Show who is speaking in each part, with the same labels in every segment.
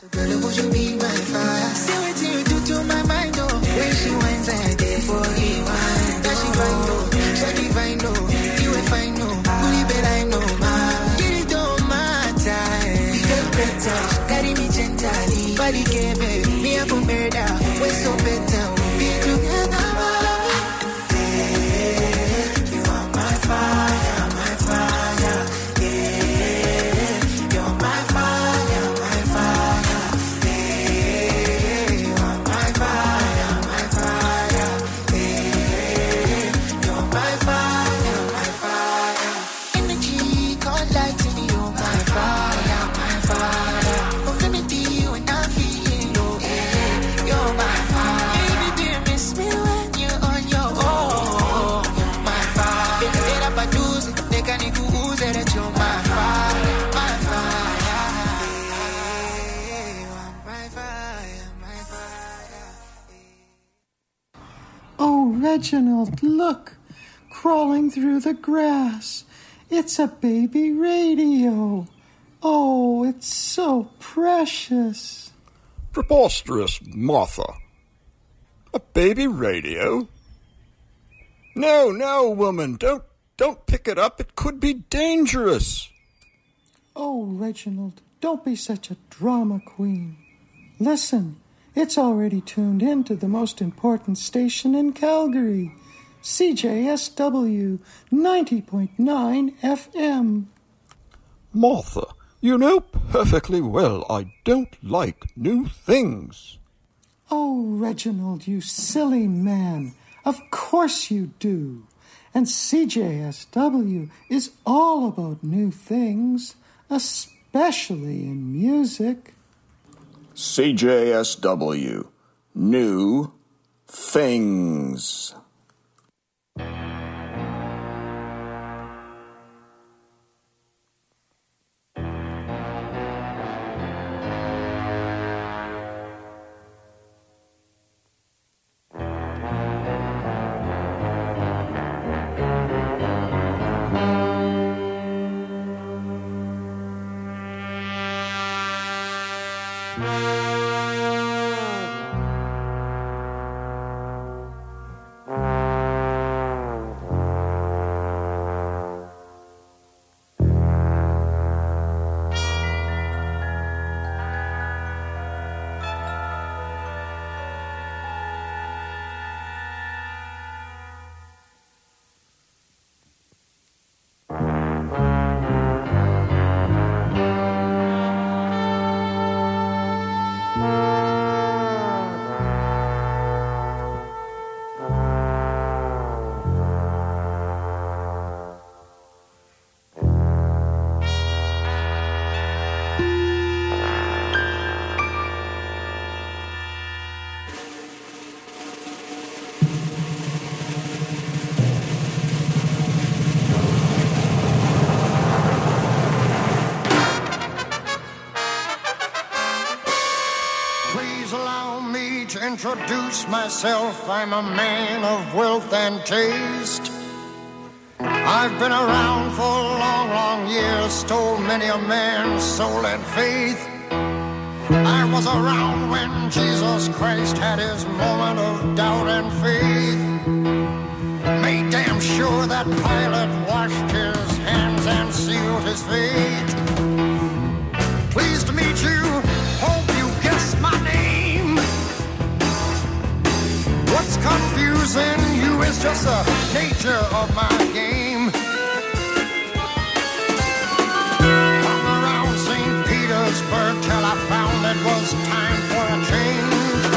Speaker 1: So girl, would you be my fire? See what you do to my mind, oh. When she whines, I did for. Now she oh. fine, oh. So divine, oh. You will find, oh. Only bet I know, man. It don't matter. We get better. Carry me gently. Body care,
Speaker 2: Reginald, look! Crawling through the grass. It's a baby radio. Oh, it's so precious.
Speaker 3: Preposterous, Martha. A baby radio? No, no, woman, don't don't pick it up. It could be dangerous.
Speaker 2: Oh, Reginald, don't be such a drama queen. Listen, it's already tuned in to the most important station in Calgary CJSW 90.9 FM.
Speaker 3: Martha, you know perfectly well I don't like new things.
Speaker 2: Oh, Reginald, you silly man. Of course you do. And CJSW is all about new things, especially in music.
Speaker 3: CJSW. New things.
Speaker 4: Introduce myself. I'm a man of wealth and taste. I've been around for long, long years, stole many a man's soul and faith. I was around when Jesus Christ had his moment of doubt and faith. Made damn sure that Pilate washed his hands and sealed his fate. Pleased to meet you. What's confusing you is just the nature of my game. Hung around St. Petersburg till I found it was time for a change.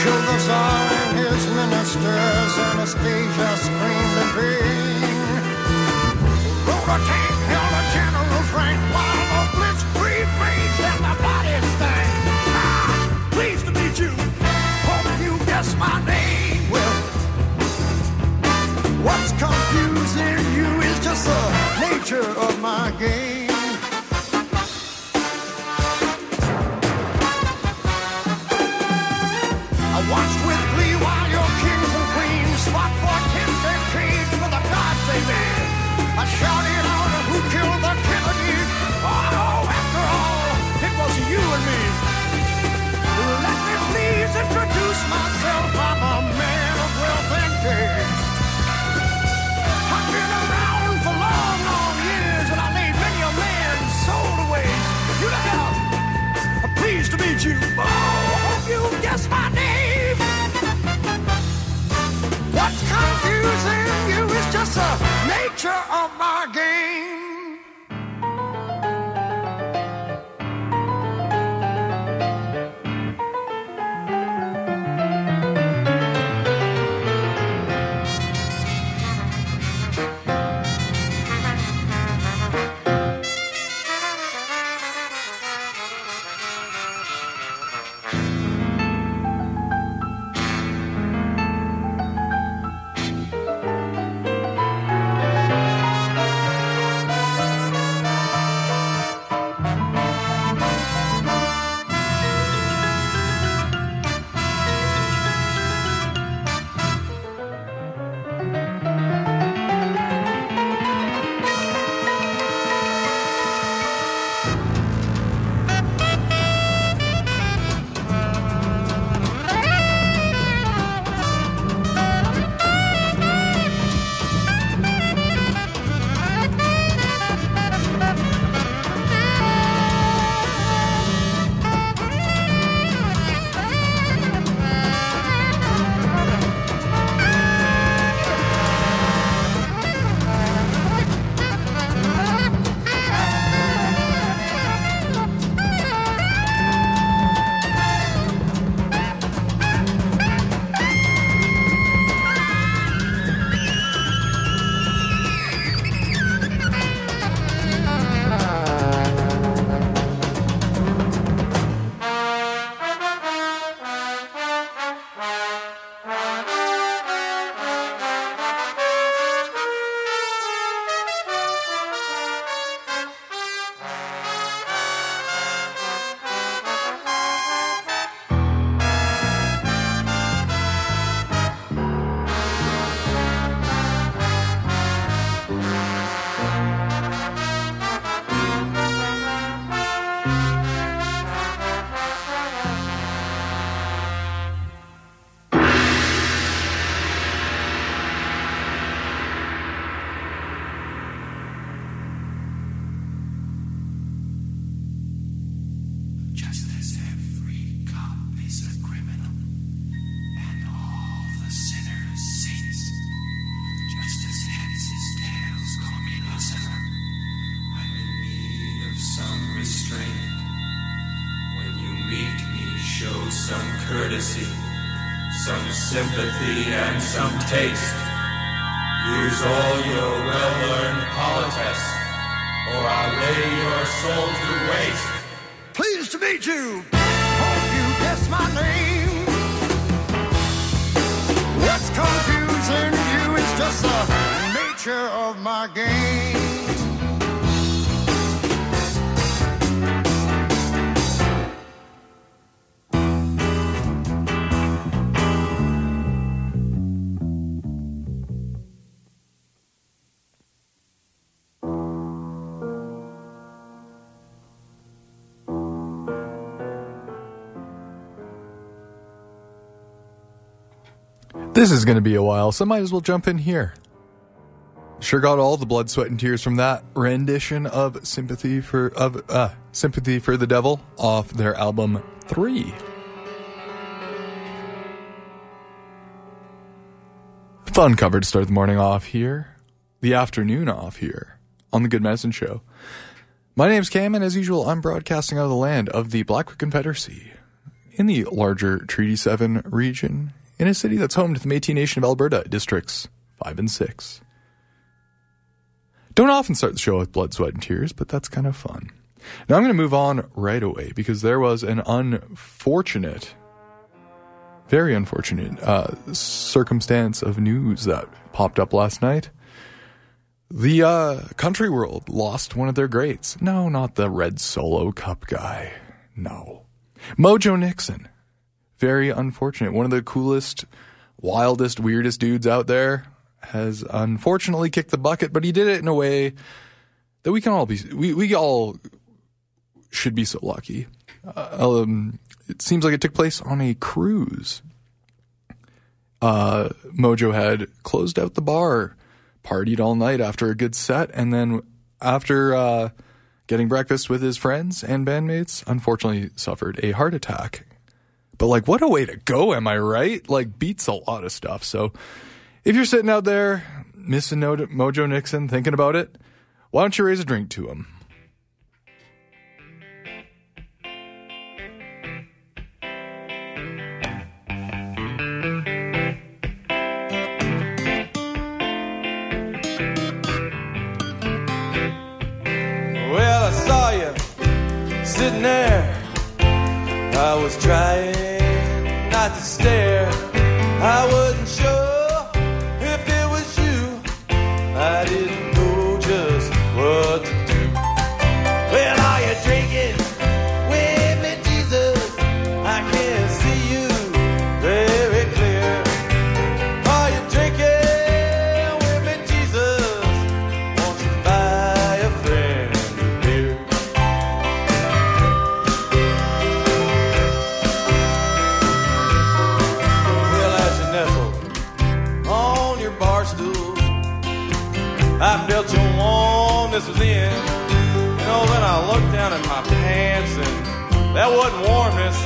Speaker 4: Killed the Tsar and his ministers, Anastasia screamed in vain. Rode a tank, held a General Frank while the blitzkrieg raged just the nature of my game.
Speaker 1: Taste. Use all your well-learned politesse, or I'll lay your soul to waste.
Speaker 4: Pleased to meet you. Hope you guess my name. What's confusing you is just the nature of my game.
Speaker 5: This is going to be a while, so might as well jump in here. Sure got all the blood, sweat, and tears from that rendition of "Sympathy for of uh, Sympathy for the Devil" off their album Three. Fun cover to start the morning off here, the afternoon off here on the Good Medicine Show. My name's Cam, and as usual, I'm broadcasting out of the land of the Blackfoot Confederacy in the larger Treaty 7 region in a city that's home to the Métis Nation of Alberta, districts 5 and 6. Don't often start the show with blood, sweat, and tears, but that's kind of fun. Now I'm going to move on right away because there was an unfortunate, very unfortunate uh, circumstance of news that popped up last night. The uh, country world lost one of their greats. No, not the Red Solo Cup guy. No. Mojo Nixon. Very unfortunate. One of the coolest, wildest, weirdest dudes out there has unfortunately kicked the bucket, but he did it in a way that we can all be, we, we all should be so lucky. Uh, um, it seems like it took place on a cruise. Uh, Mojo had closed out the bar, partied all night after a good set, and then after uh, getting breakfast with his friends and bandmates, unfortunately suffered a heart attack. But like, what a way to go, am I right? Like, beats a lot of stuff. So, if you're sitting out there missing Mojo Nixon, thinking about it, why don't you raise a drink to him?
Speaker 6: Well, I saw you sitting there. I was trying not to stare. I wasn't warmness within. You know, then I looked down at my pants, and that wasn't warmness.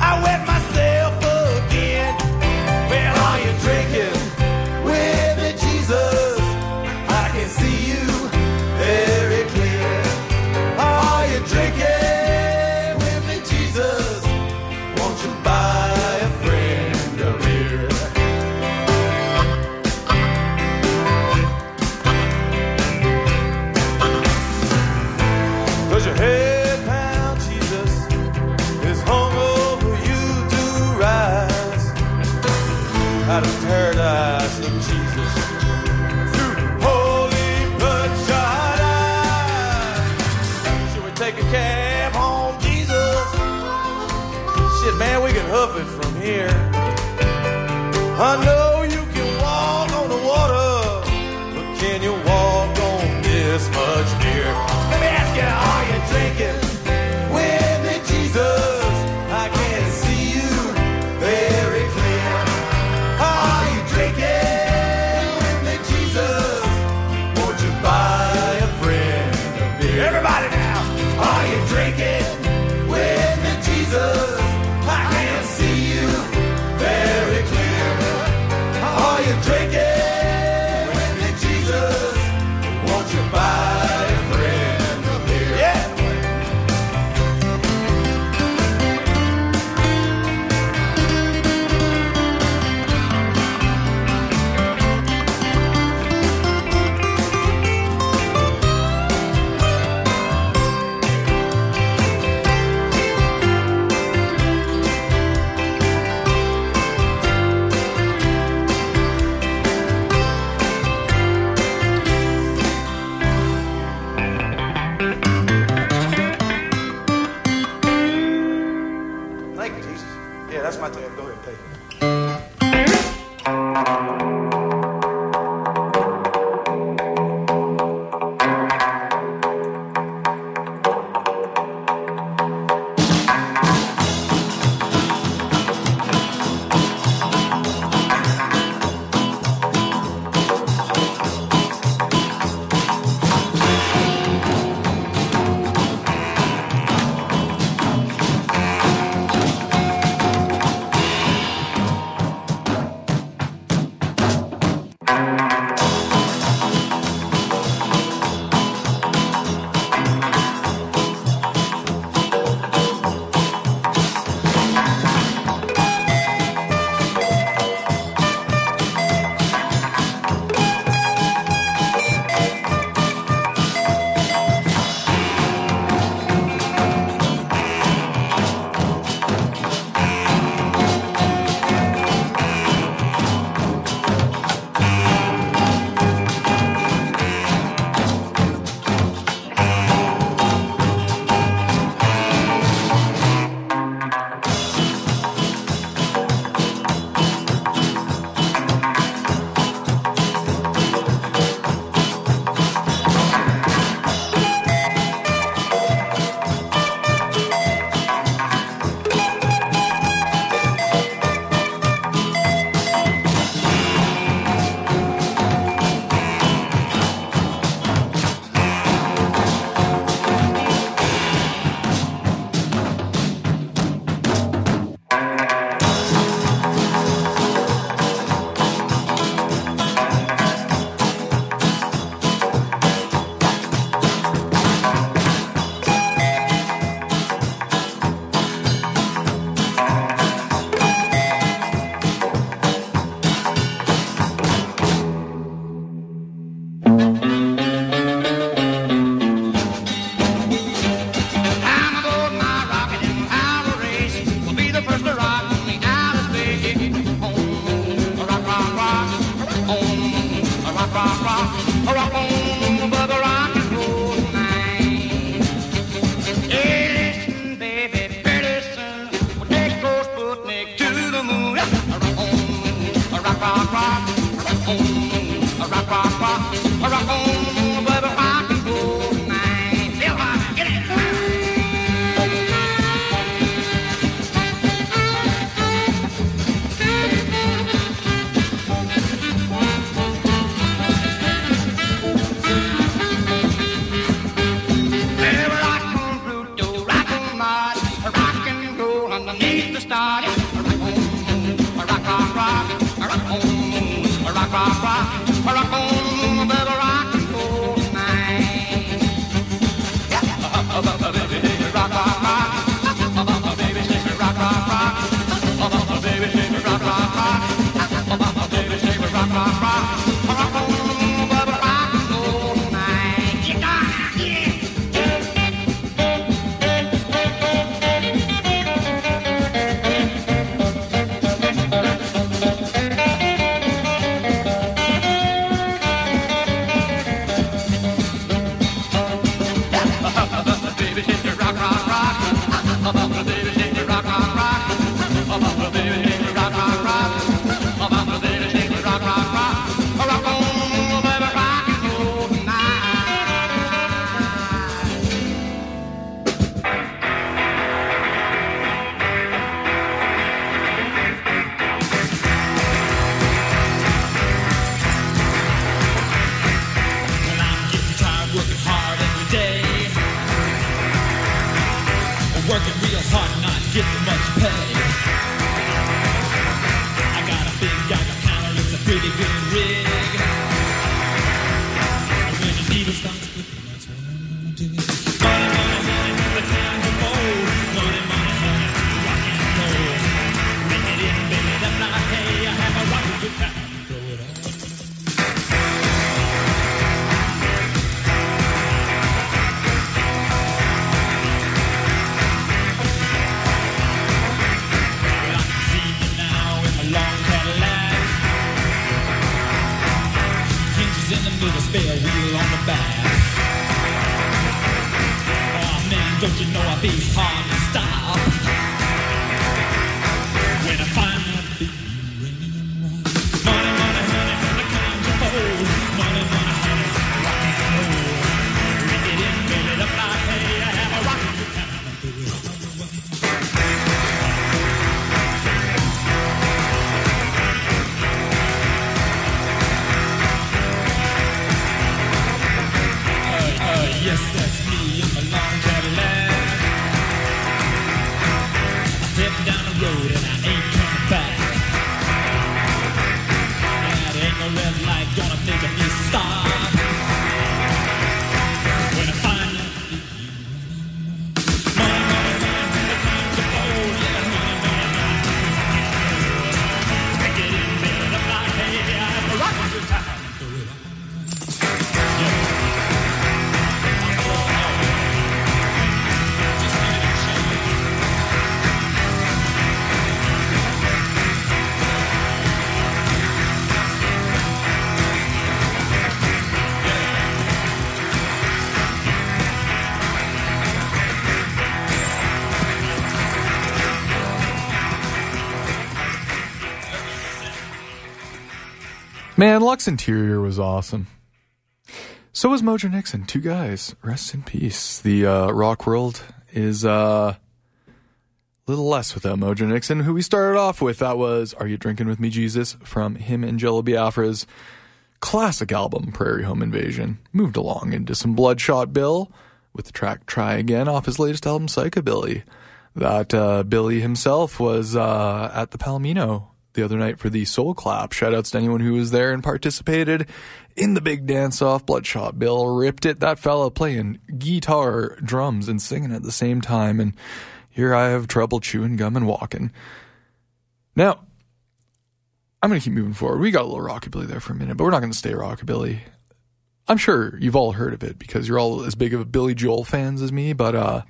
Speaker 6: I wet myself Man,
Speaker 5: Interior was awesome. So was Mojo Nixon. Two guys. Rest in peace. The uh, rock world is uh, a little less without Mojo Nixon, who we started off with. That was Are You Drinking With Me, Jesus? from him and Jello Biafra's classic album, Prairie Home Invasion. Moved along into some Bloodshot Bill with the track Try Again off his latest album, Psychobilly. That uh, Billy himself was uh, at the Palomino the other night for the Soul Clap. Shoutouts to anyone who was there and participated in the big dance off. Bloodshot Bill ripped it. That fella playing guitar, drums, and singing at the same time. And here I have trouble chewing gum and walking. Now, I'm going to keep moving forward. We got a little rockabilly there for a minute, but we're not going to stay rockabilly. I'm sure you've all heard of it because you're all as big of a Billy Joel fans as me, but uh,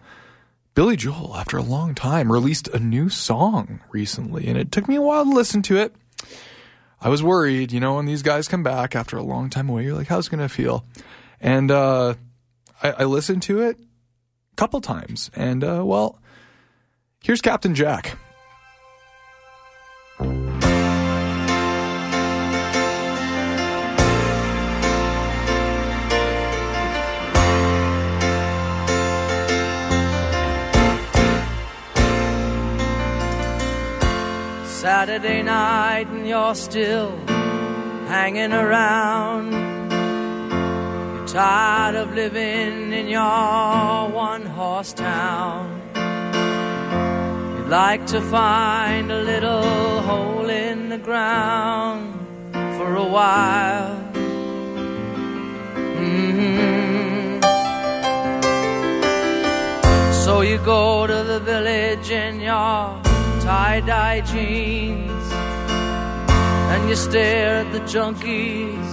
Speaker 5: Billy Joel, after a long time, released a new song recently, and it took me a while to listen to it. I was worried, you know, when these guys come back after a long time away, you're like, how's it going to feel? And uh, I, I listened to it a couple times, and uh, well, here's Captain Jack.
Speaker 7: Saturday night and you're still hanging around. You're tired of living in your one horse town. You'd like to find a little hole in the ground for a while. Mhm. So you go to the village in your tie dye jeans and you stare at the junkies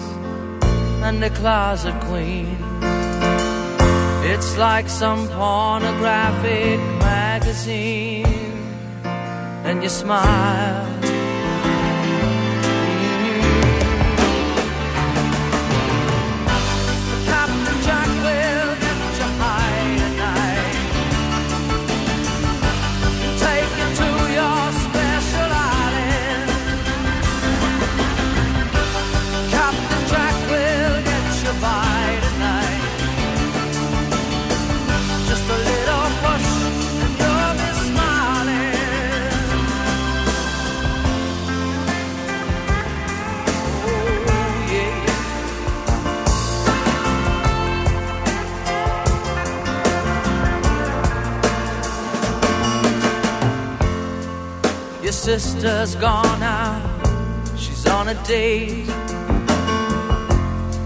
Speaker 7: and the closet queens. It's like some pornographic magazine and you smile. Sister's gone out, she's on a date.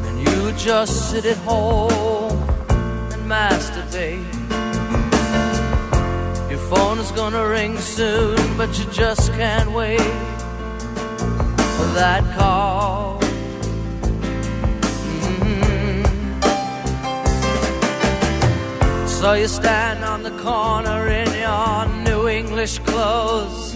Speaker 7: And you just sit at home and masturbate. Your phone is gonna ring soon, but you just can't wait for that call. Mhm. So you stand on the corner in your new English clothes.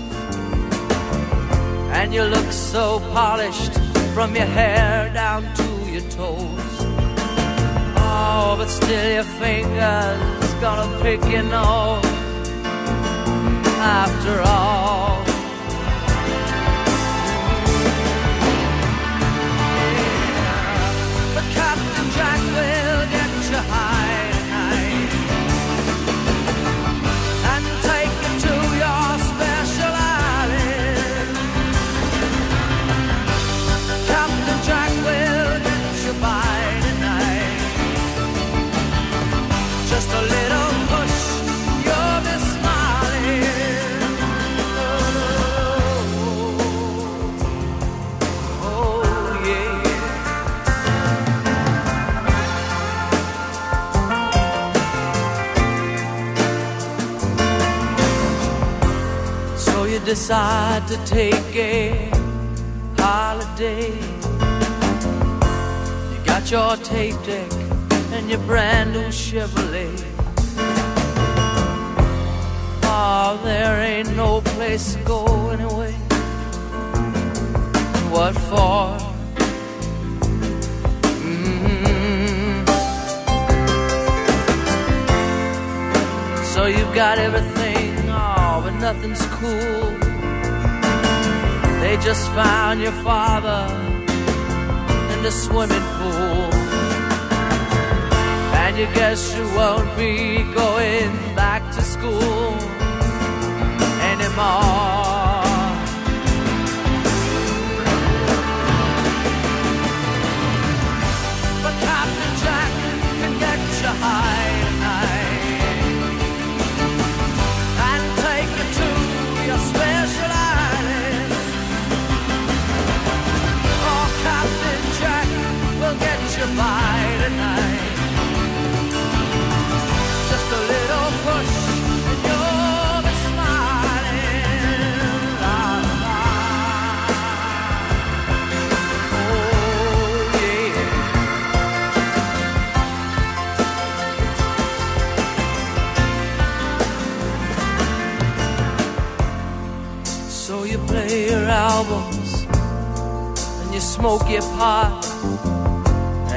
Speaker 7: And you look so polished from your hair down to your toes. Oh, but still your fingers gonna pick your nose after all. Decide to take a holiday. You got your tape deck and your brand new Chevrolet. Oh, there ain't no place to go anyway. What for? Mm. So you've got everything, nothing's cool. They just found your father in the swimming pool. And you guess you won't be going back to school anymore. By tonight. Just a little push and you'll be smiling. La, la. Oh, yeah. So you play your albums and you smoke your pot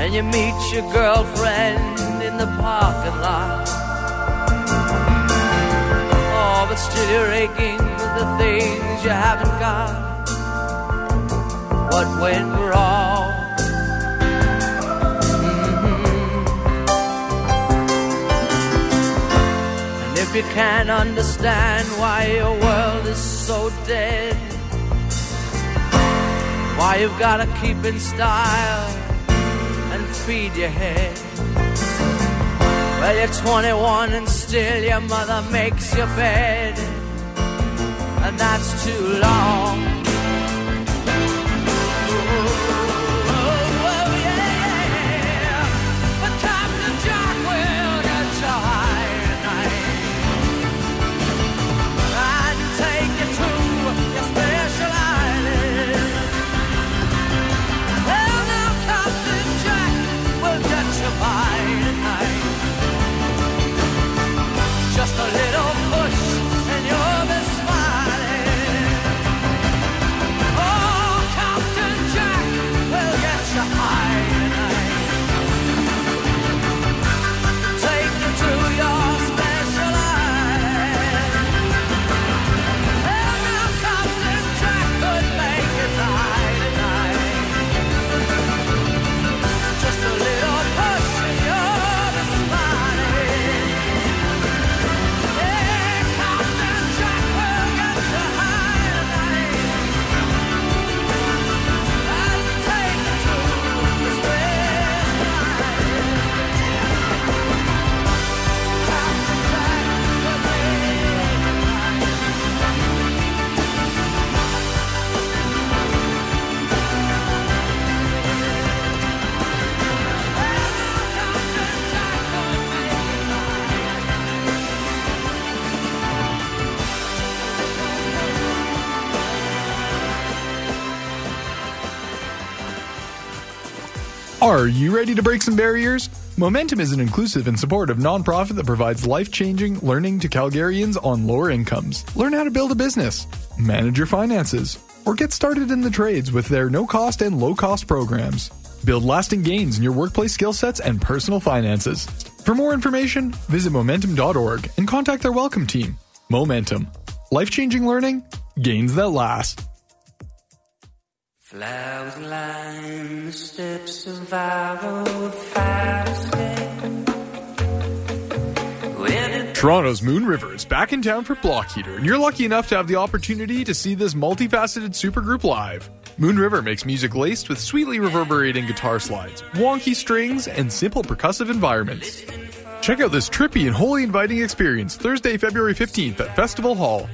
Speaker 7: and you meet your girlfriend in the parking lot. Oh, but still you're aching with the things you haven't got. What went wrong? Mhm. And if you can't understand why your world is so dead, why you've gotta keep in style and feed your head. Well, you're 21 and still your mother makes your bed, and that's too long.
Speaker 5: Are you ready to break some barriers? Momentum is an inclusive and supportive nonprofit that provides life changing learning to Calgarians on lower incomes. Learn how to build a business, manage your finances, or get started in the trades with their no cost and low cost programs. Build lasting gains in your workplace skill sets and personal finances. For more information, visit momentum.org and contact their welcome team. Momentum. Life changing learning, gains that last. Toronto's Moon River is back in town for Block Heater, and you're lucky enough to have the opportunity to see this multifaceted supergroup live. Moon River makes music laced with sweetly reverberating guitar slides, wonky strings, and simple percussive environments. Check out this trippy and wholly inviting experience Thursday, February 15th at Festival Hall.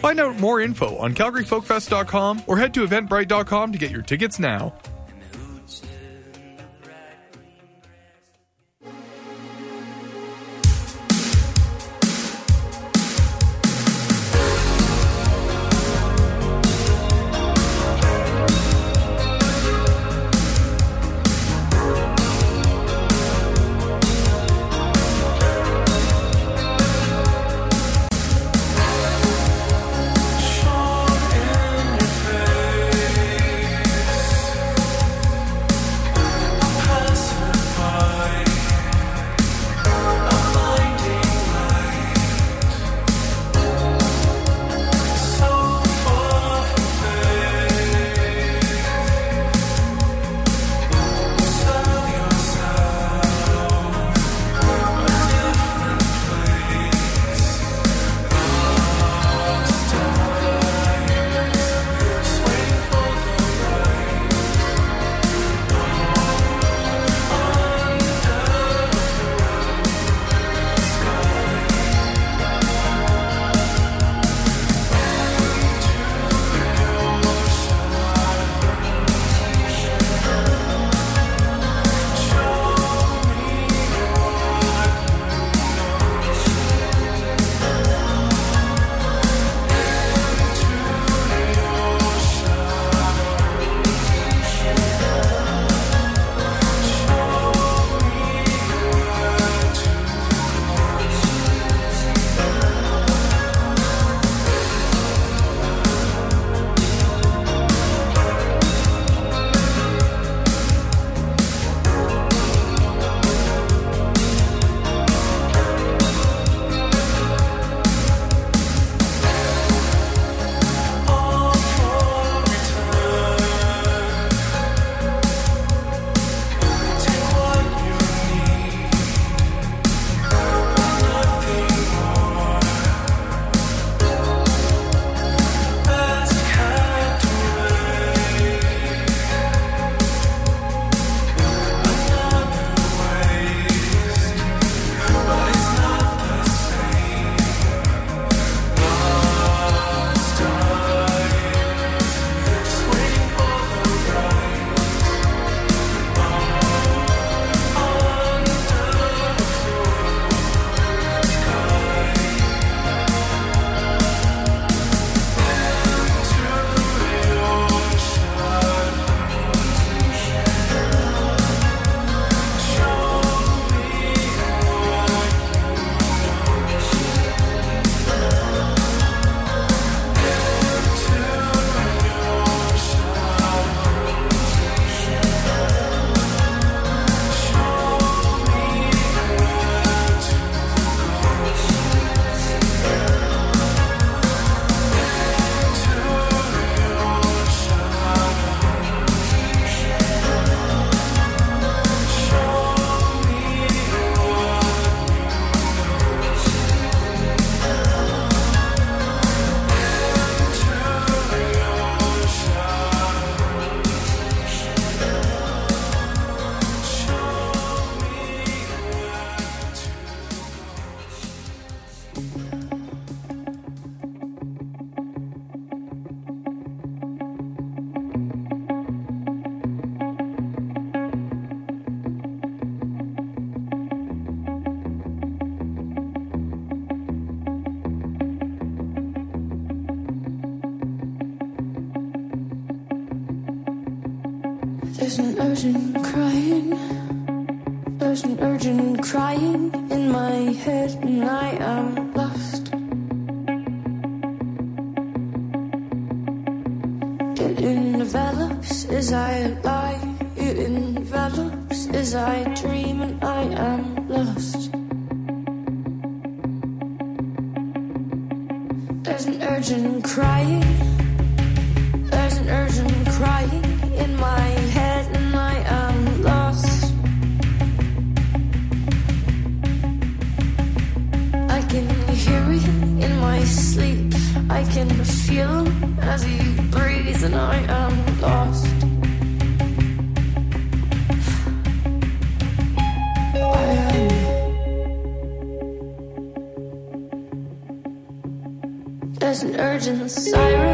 Speaker 5: Find out more info on CalgaryFolkFest.com or head to Eventbrite.com to get your tickets now.
Speaker 8: can feel as you breathe, and I am lost. I am. There's an urgent siren.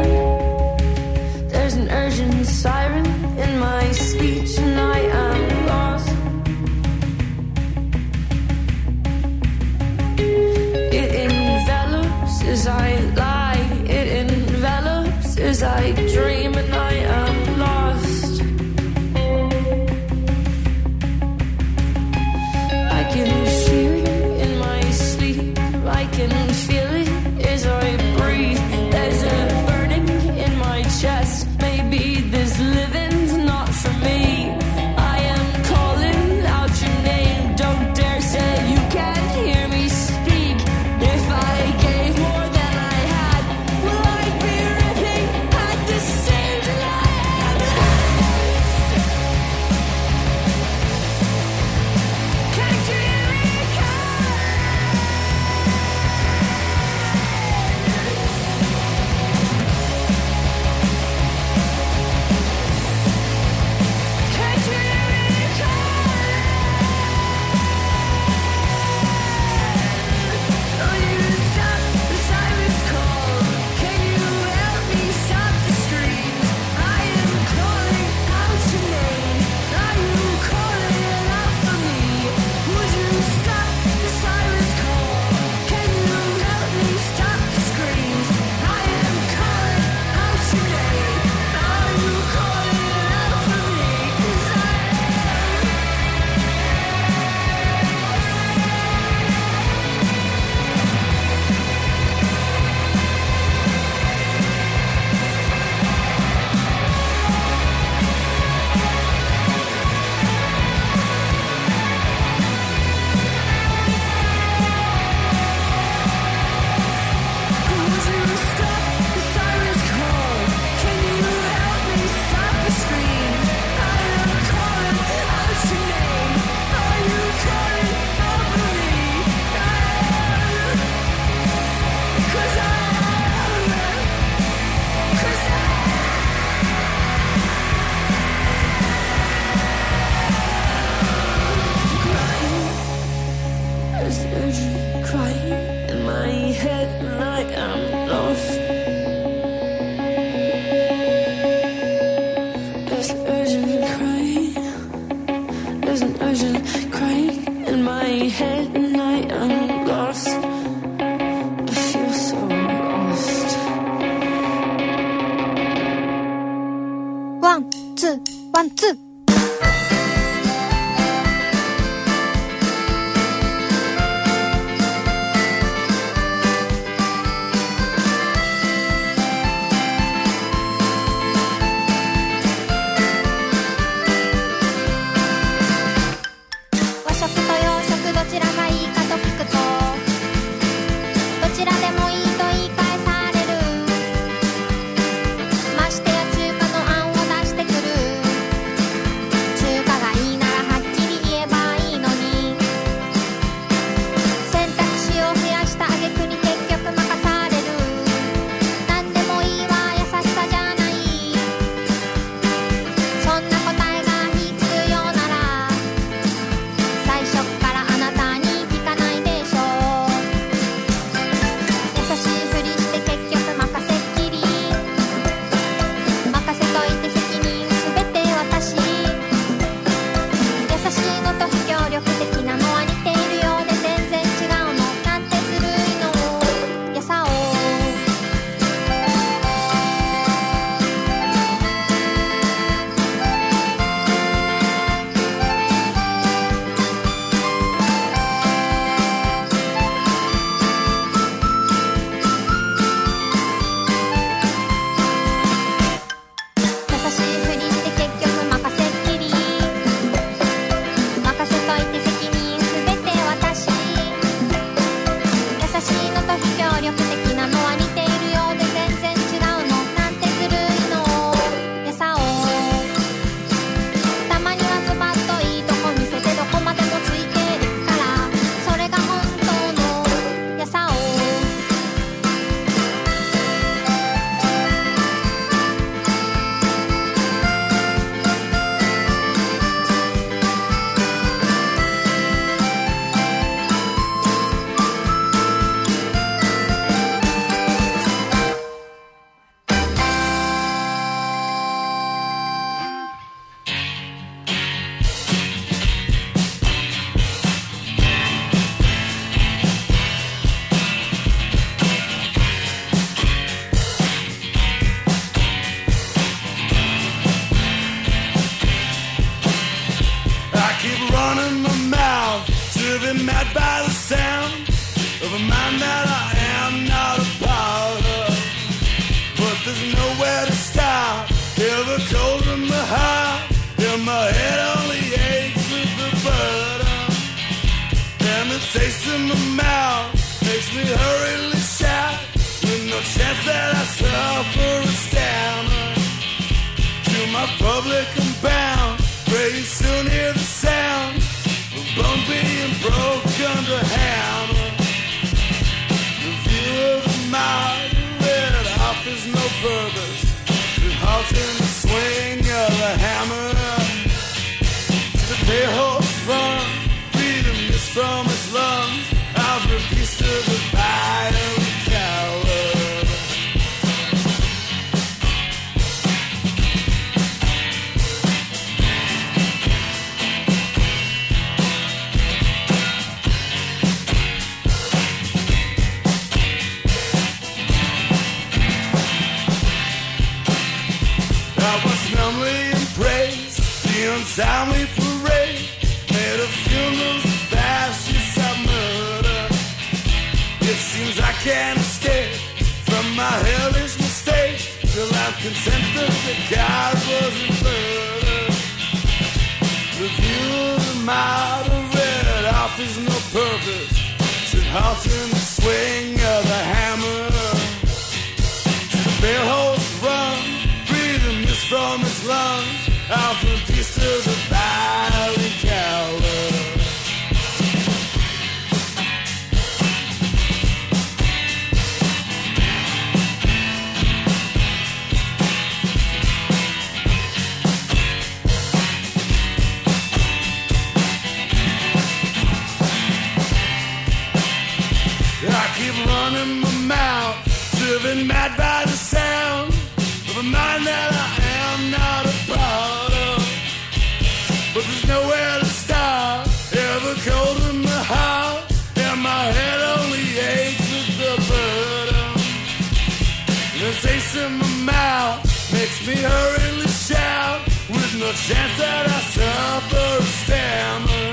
Speaker 9: Chance that I suffer a stammer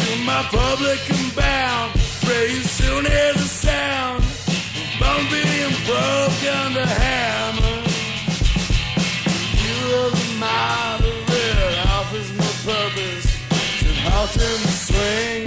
Speaker 9: to my public and bound. Pray you soon hear the sound of bone being broke under hammer. You of the moderate offers no purpose. Should halt in the swing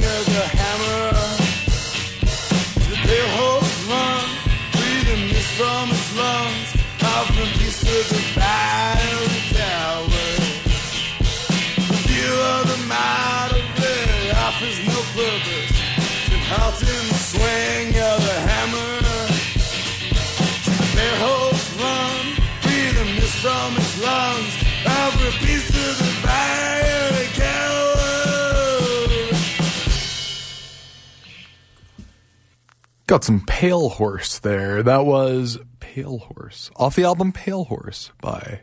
Speaker 5: Got some Pale Horse there. That was Pale Horse off the album Pale Horse by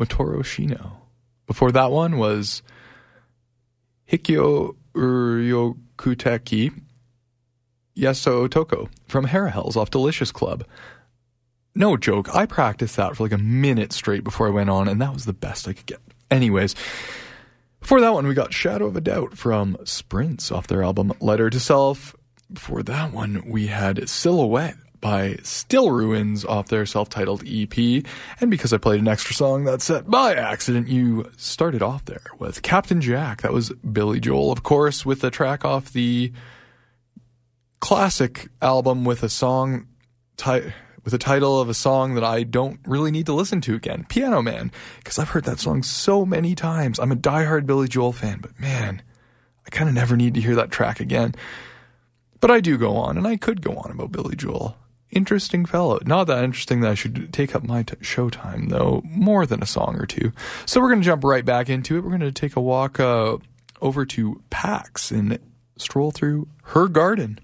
Speaker 5: Motoroshno. Before that one was Hikyo Uryokuteki Yaso Otoko from HARAHELLS off Delicious Club. No joke, I practiced that for like a minute straight before I went on, and that was the best I could get. Anyways, before that one, we got Shadow of a Doubt from Sprints off their album Letter to Self. Before that one, we had Silhouette by Still Ruins off their self titled EP. And because I played an extra song that set by accident, you started off there with Captain Jack. That was Billy Joel, of course, with the track off the classic album with a song with the title of a song that I don't really need to listen to again, Piano Man, because I've heard that song so many times. I'm a diehard Billy Joel fan, but man, I kind of never need to hear that track again. But I do go on, and I could go on about Billy Joel. Interesting fellow. Not that interesting that I should take up my t- show time, though, more than a song or two. So we're going to jump right back into it. We're going to take a walk uh, over to PACKS and stroll through her garden.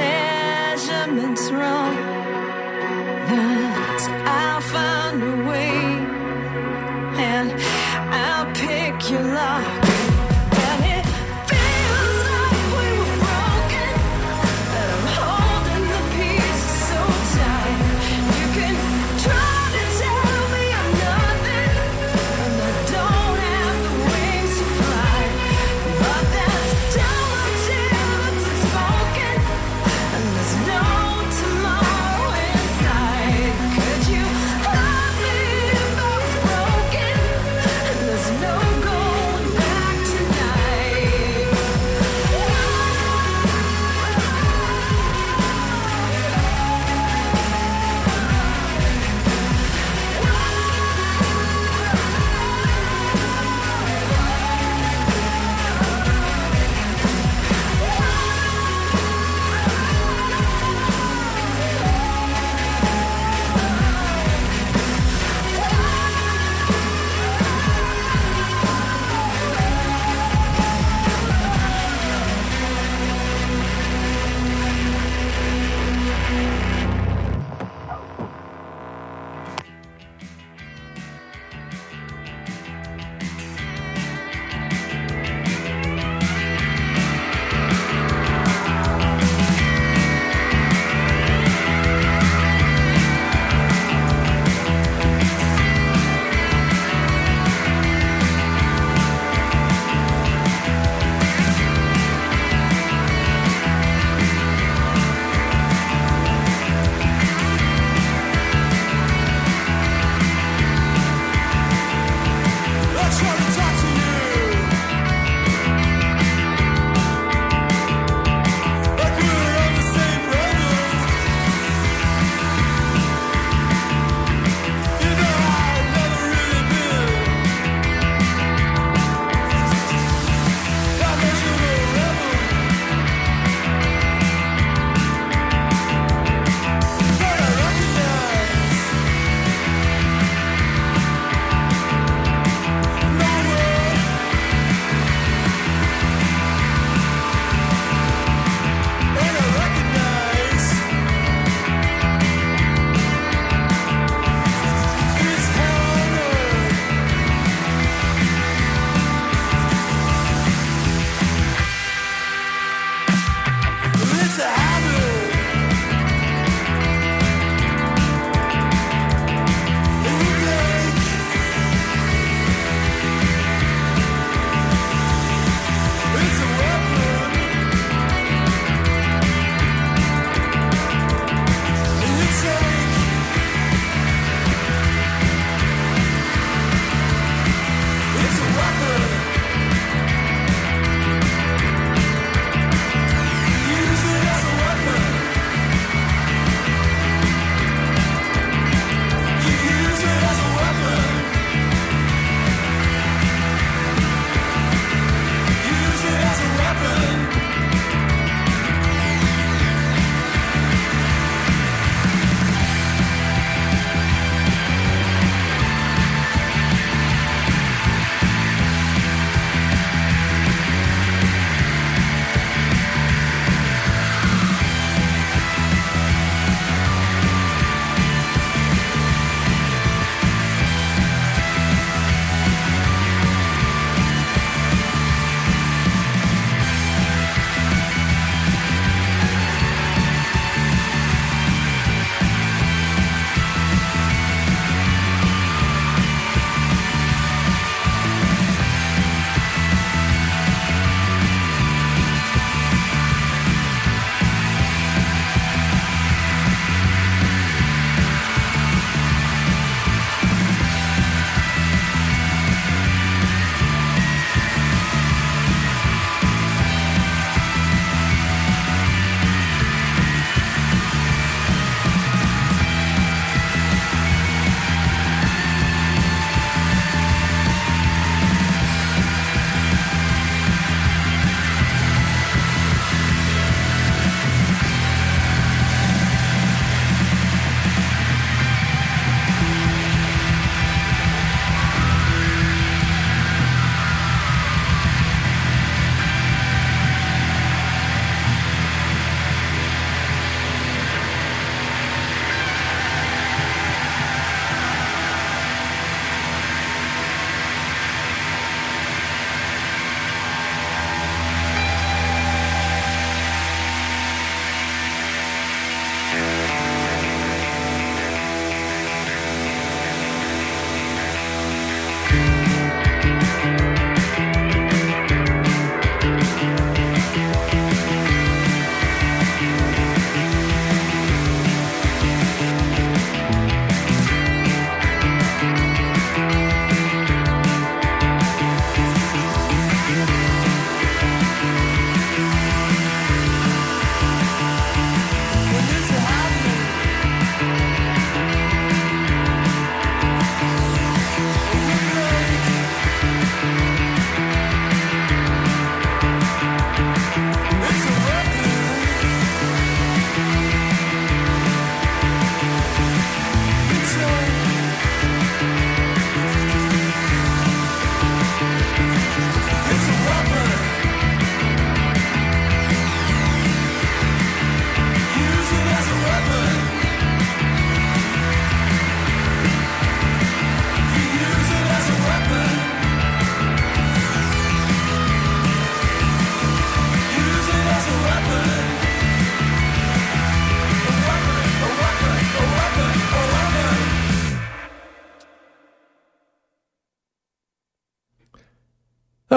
Speaker 8: Measurements wrong. But I'll find a way,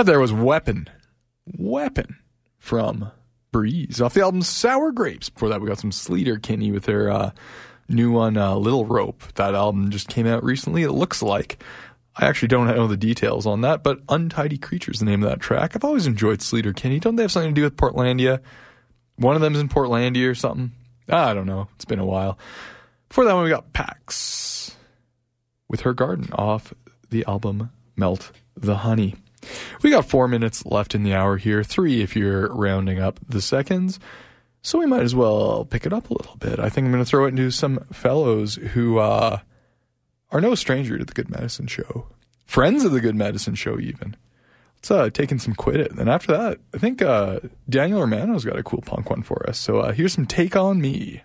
Speaker 5: There was Weapon. Weapon from Breeze off the album Sour Grapes. Before that, we got some Sleater Kinney with their uh, new one, uh, Little Rope. That album just came out recently. It looks like. I actually don't know the details on that, but Untidy Creatures, the name of that track. I've always enjoyed Sleater Kinney. Don't they have something to do with Portlandia? One of them's in Portlandia or something. I don't know. It's been a while. Before that one, we got PACKS with her garden off the album Melt the Honey. We got four minutes left in the hour here, three if you're rounding up the seconds. So we might as well pick it up a little bit. I think I'm going to throw it into some fellows who uh, are no stranger to the Good Medicine Show, friends of the Good Medicine Show, even. Let's uh, take in some Quit It. And after that, I think uh, Daniel Romano's got a cool punk one for us. So uh, here's some
Speaker 9: Taikon Mi.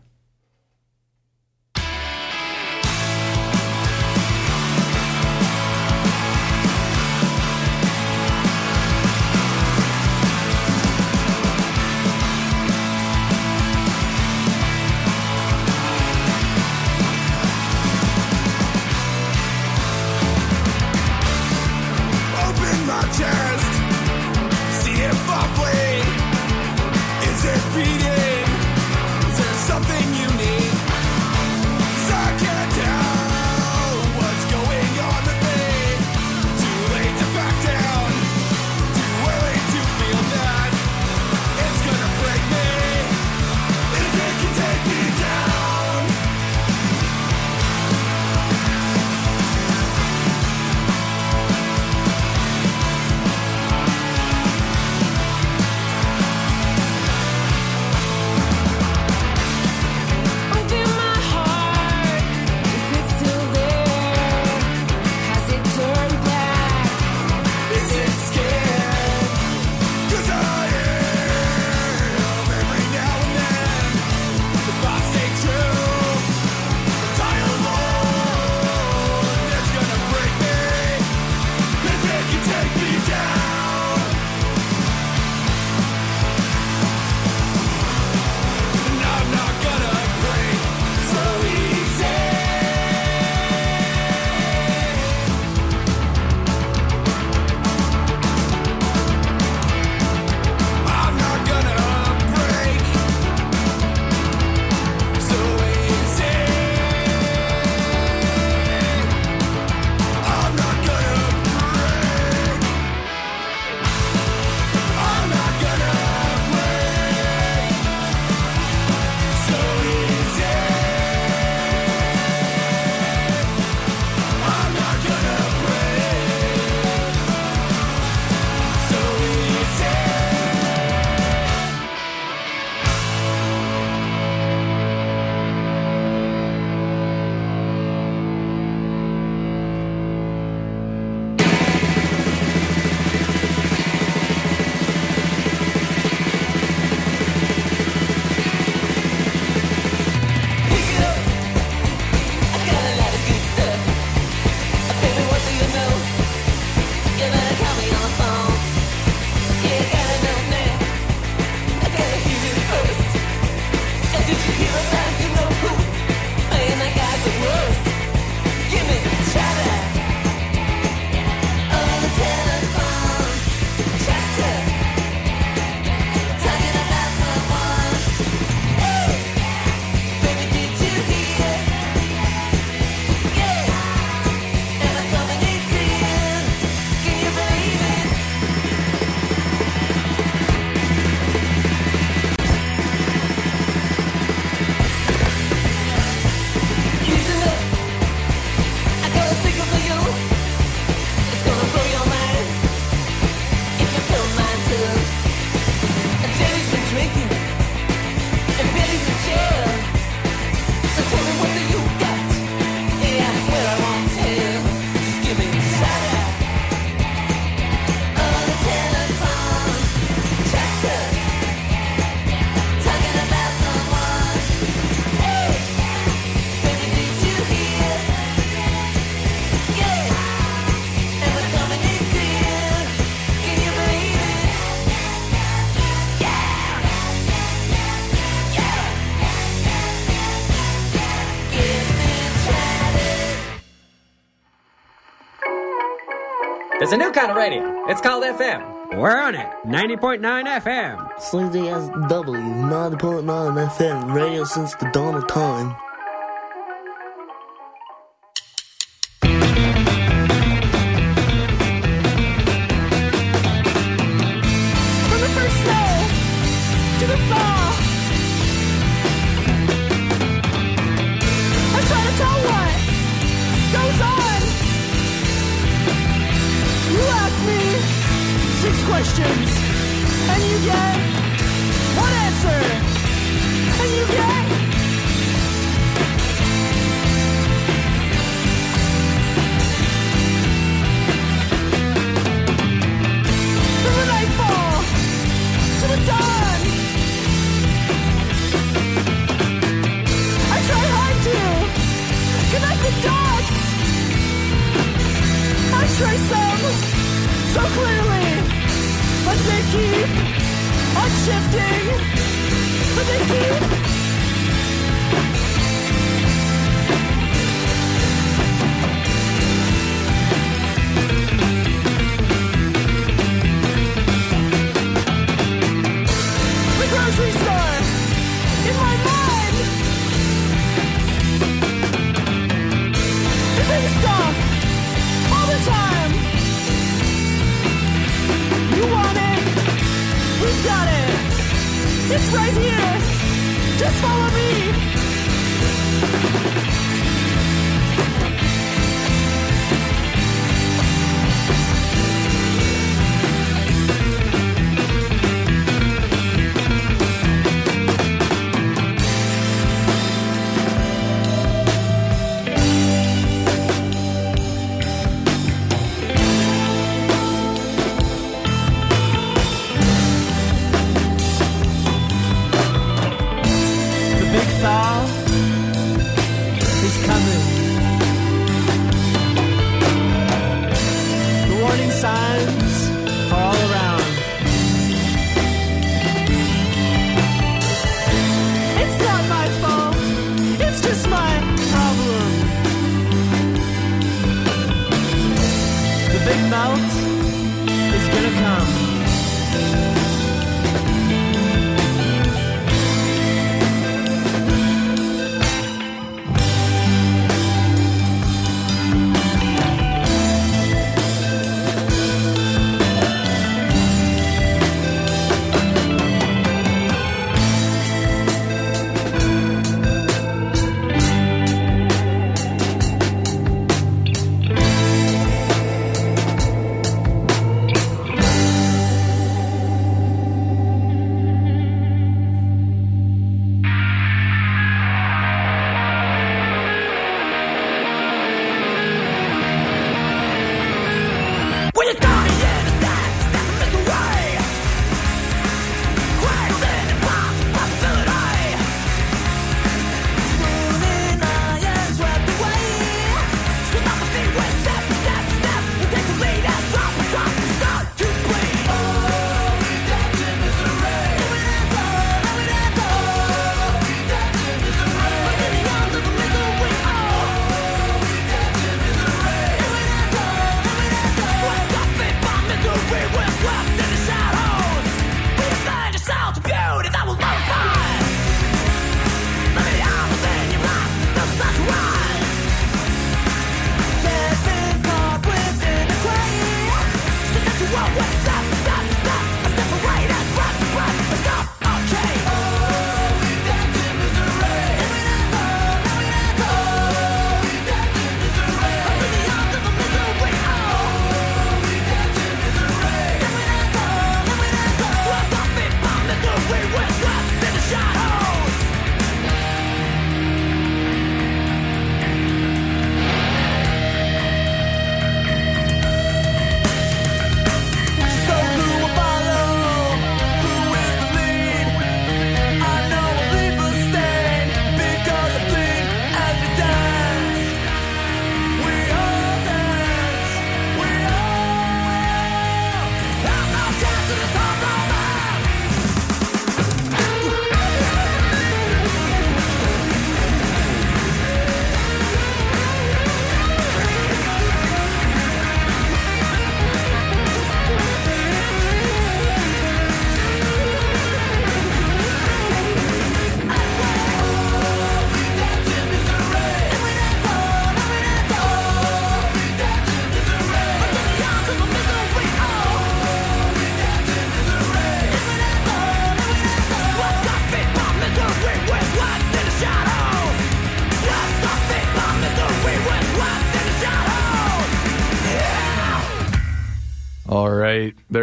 Speaker 10: There's a new kind of radio. It's called FM.
Speaker 11: We're on it. 90.9 FM.
Speaker 8: Sling W. 90.9 FM, radio since the dawn of time.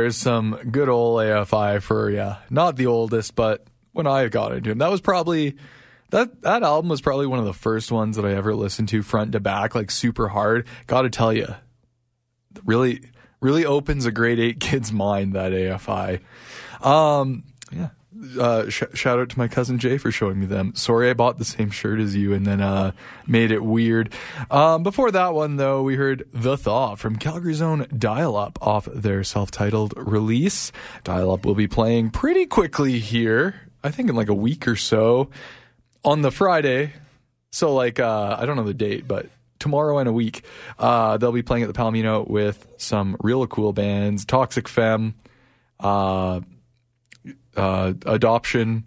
Speaker 5: There's some good old AFI for yeah, not the oldest, but when I got into him, that was probably that that album was probably one of the first ones that I ever listened to front to back, like super hard. Got to tell you, really, really opens a grade eight kid's mind. That AFI. Um. Uh, sh- shout out to my cousin Jay for showing me them. Sorry, I bought the same shirt as you and then uh, made it weird. Um, before that one, though, we heard The Thaw from Calgary's own Dial Up off their self titled release. Dial Up will be playing pretty quickly here, I think in like a week or so on the Friday. So, like, uh, I don't know the date, but tomorrow and a week, uh, they'll be playing at the Palomino with some real cool bands Toxic Femme, uh, Adoption,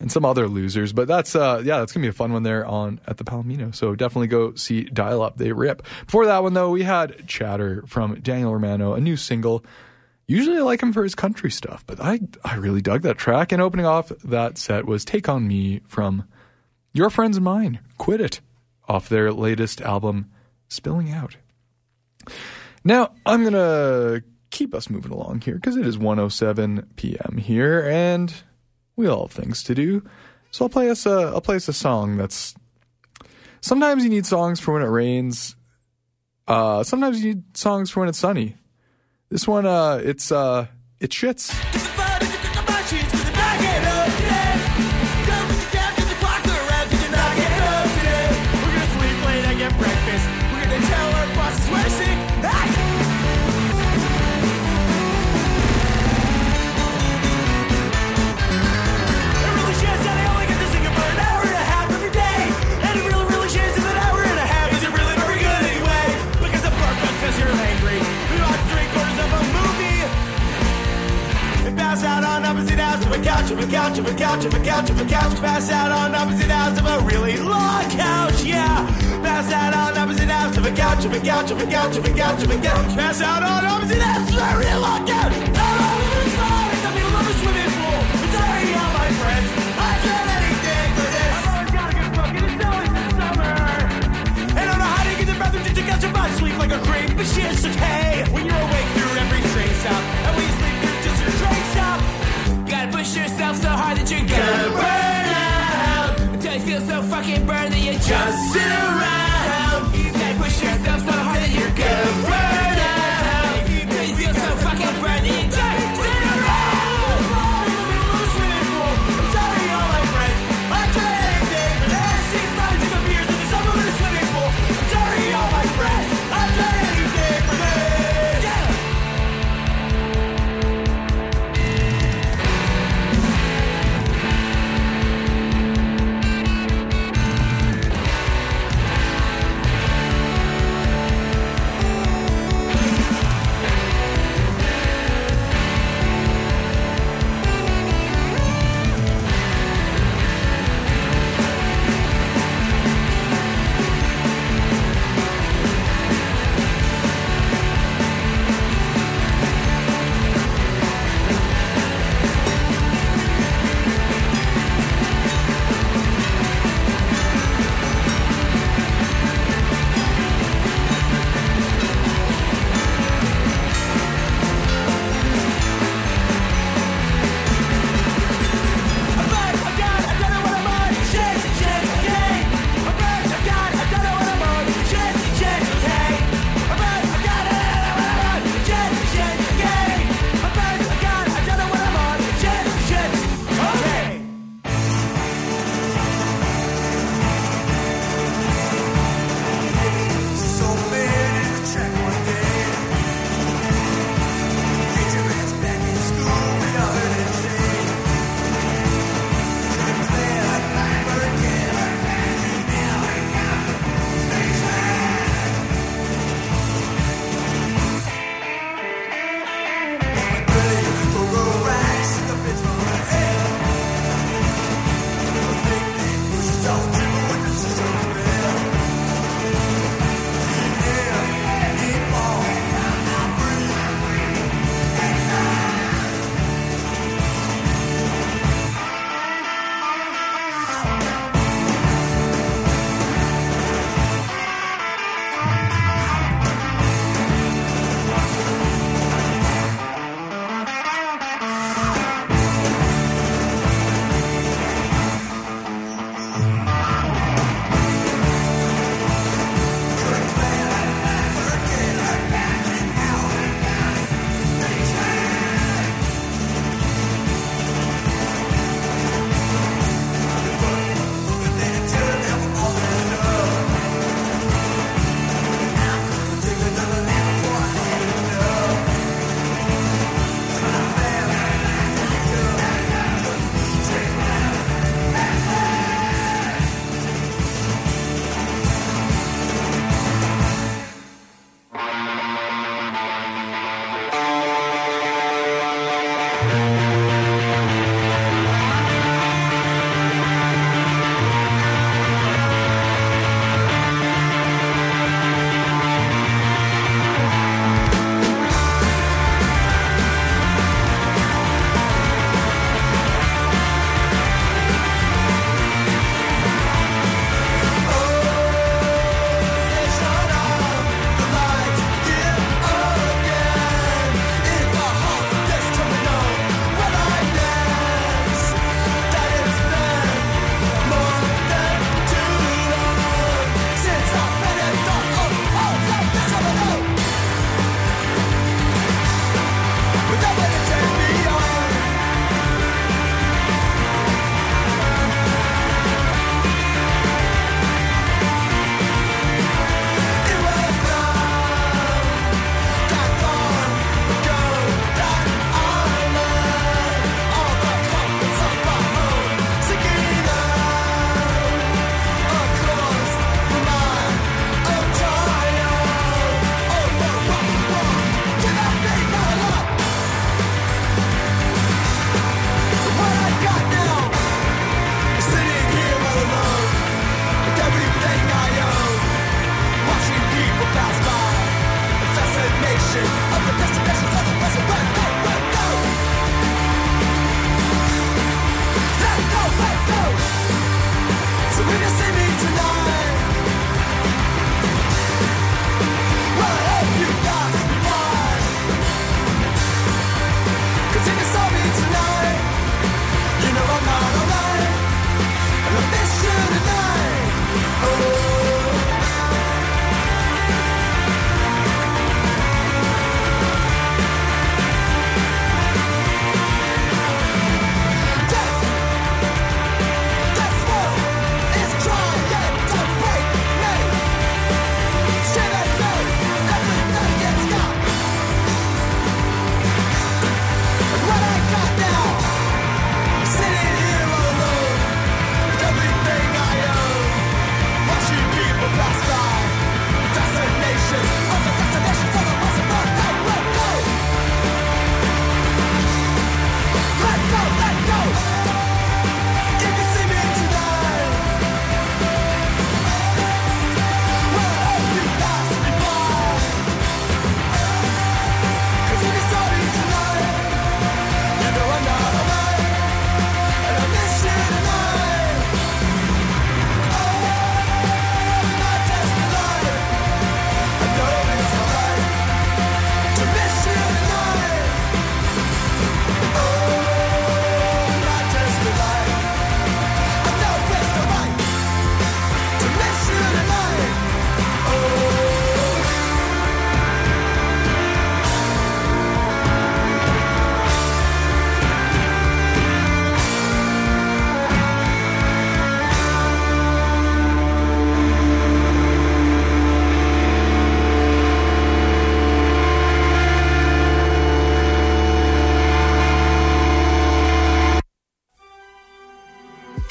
Speaker 5: and some other losers. But that's, uh, yeah, that's to be a fun one there on at the Palomino. So, definitely go see Dial Up. They rip. Before that one, though, we had Chatter from Daniel Romano, a new single. Usually I like him for his country stuff, but I, I really dug that track. And opening off that set was Taikon Mi from your friends and mine, Quit It, off their latest album, Spilling Out. Now, I'm to keep us moving along here because it is 107 p.m. here and we all have things to do. So I'll play us a, I'll play us a song that's sometimes you need songs for when it rains. Uh, sometimes you need songs for when it's sunny. This one, uh, it's, uh, it shits.
Speaker 12: Ends of a couch, of a couch, of a couch, of a couch, of a couch. Pass out on opposite ends of a really long couch. Out on the side, in the middle of a swimming pool. Sorry, all my friends. Do anything for this. I've always got a good book, and it's always been summer. And I don't know how to get the bathroom just to catch a butt sleep like a creep, but shit's okay. When you're awake through every trace out, and when you sleep through just your trace out. You gotta push yourself so hard that you're gonna burn out. Until you feel so fucking burned that you just sit around. You gotta push yourself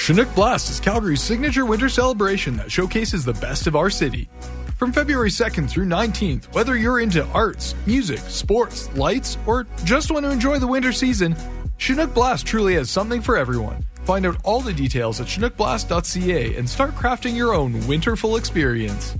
Speaker 5: Chinook Blast is Calgary's signature winter celebration that showcases the best of our city. From February 2nd through 19th, whether you're into arts, music, sports, lights, or just want to enjoy the winter season, Chinook Blast truly has something for everyone. Find out all the details at chinookblast.ca and start crafting your own winterful experience.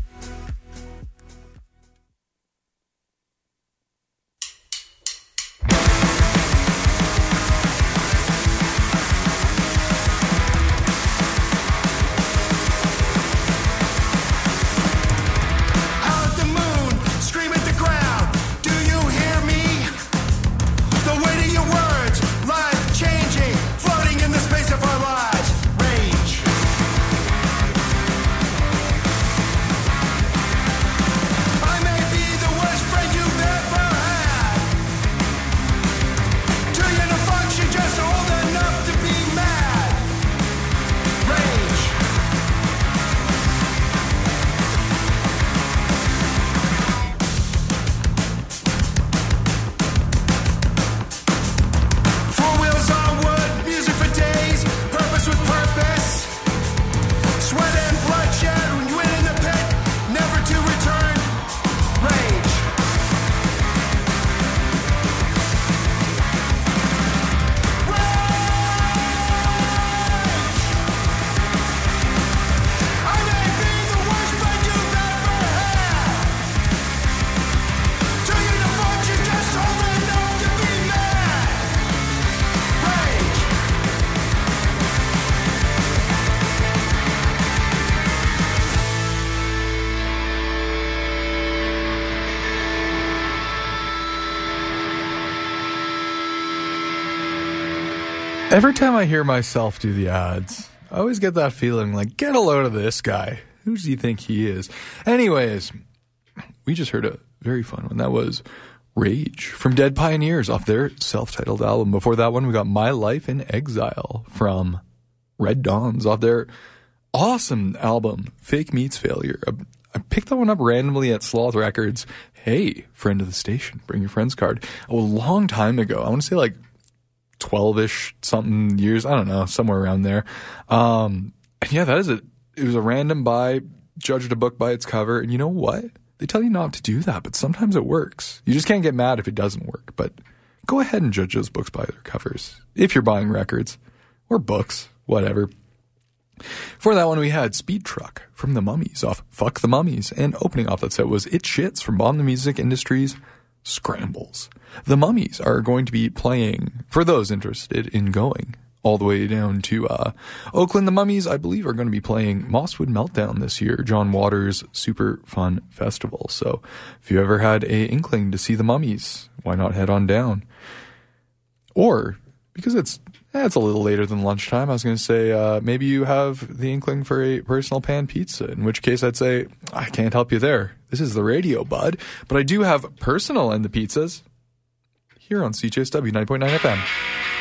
Speaker 5: Every time I hear myself do the ads, I always get that feeling like, get a load of this guy. Who does he think he is? Anyways, we just heard a very fun one. That was Rage from Dead Pioneers off their self titled album. Before that one, we got My Life in Exile from Red Dons off their awesome album, Fake Meets Failure. I, I picked that one up randomly at Sloth Records. Hey, friend of the station, bring your friend's card. A long time ago. I want to say like 12 ish something years. I don't know, somewhere around there. Um, and yeah, that is it. It was a random buy, judged a book by its cover. And you know what? They tell you not to do that, but sometimes it works. You just can't get mad if it doesn't work. But go ahead and judge those books by their covers if you're buying records or books, whatever. For that one, we had Speed Truck from the Mummies off Fuck the Mummies, and opening off that set was It Shits from Bomb the Music Industry's Scrambles. The Mummies are going to be playing, for those interested in going, all the way down to uh, Oakland. The Mummies, I believe, are going to be playing Mosswood Meltdown this year, John Waters' super fun festival. So if you ever had a inkling to see the Mummies, why not head on down? Or because it's eh, it's a little later than lunchtime, I was going to say uh, maybe you have the inkling for a personal pan pizza. In which case, I'd say I can't help you there. This is the radio, bud, but I do have personal and the pizzas here on CJSW 9.9 FM.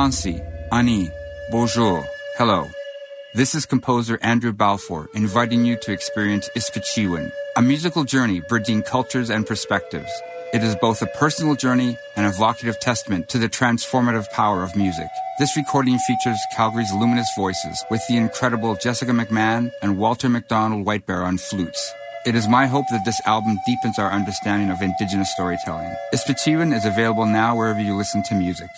Speaker 13: Ponsi, Ani, Bonjour, hello. This is composer Andrew Balfour inviting you to experience Ispachiwan, a musical journey bridging cultures and perspectives. It is both a personal journey and a evocative testament to the transformative power of music. This recording features Calgary's luminous voices with the incredible Jessica McMahon and Walter McDonald Whitebear on flutes. It is my hope that this album deepens our understanding of Indigenous storytelling. Ispachiwan is available now wherever you listen to music.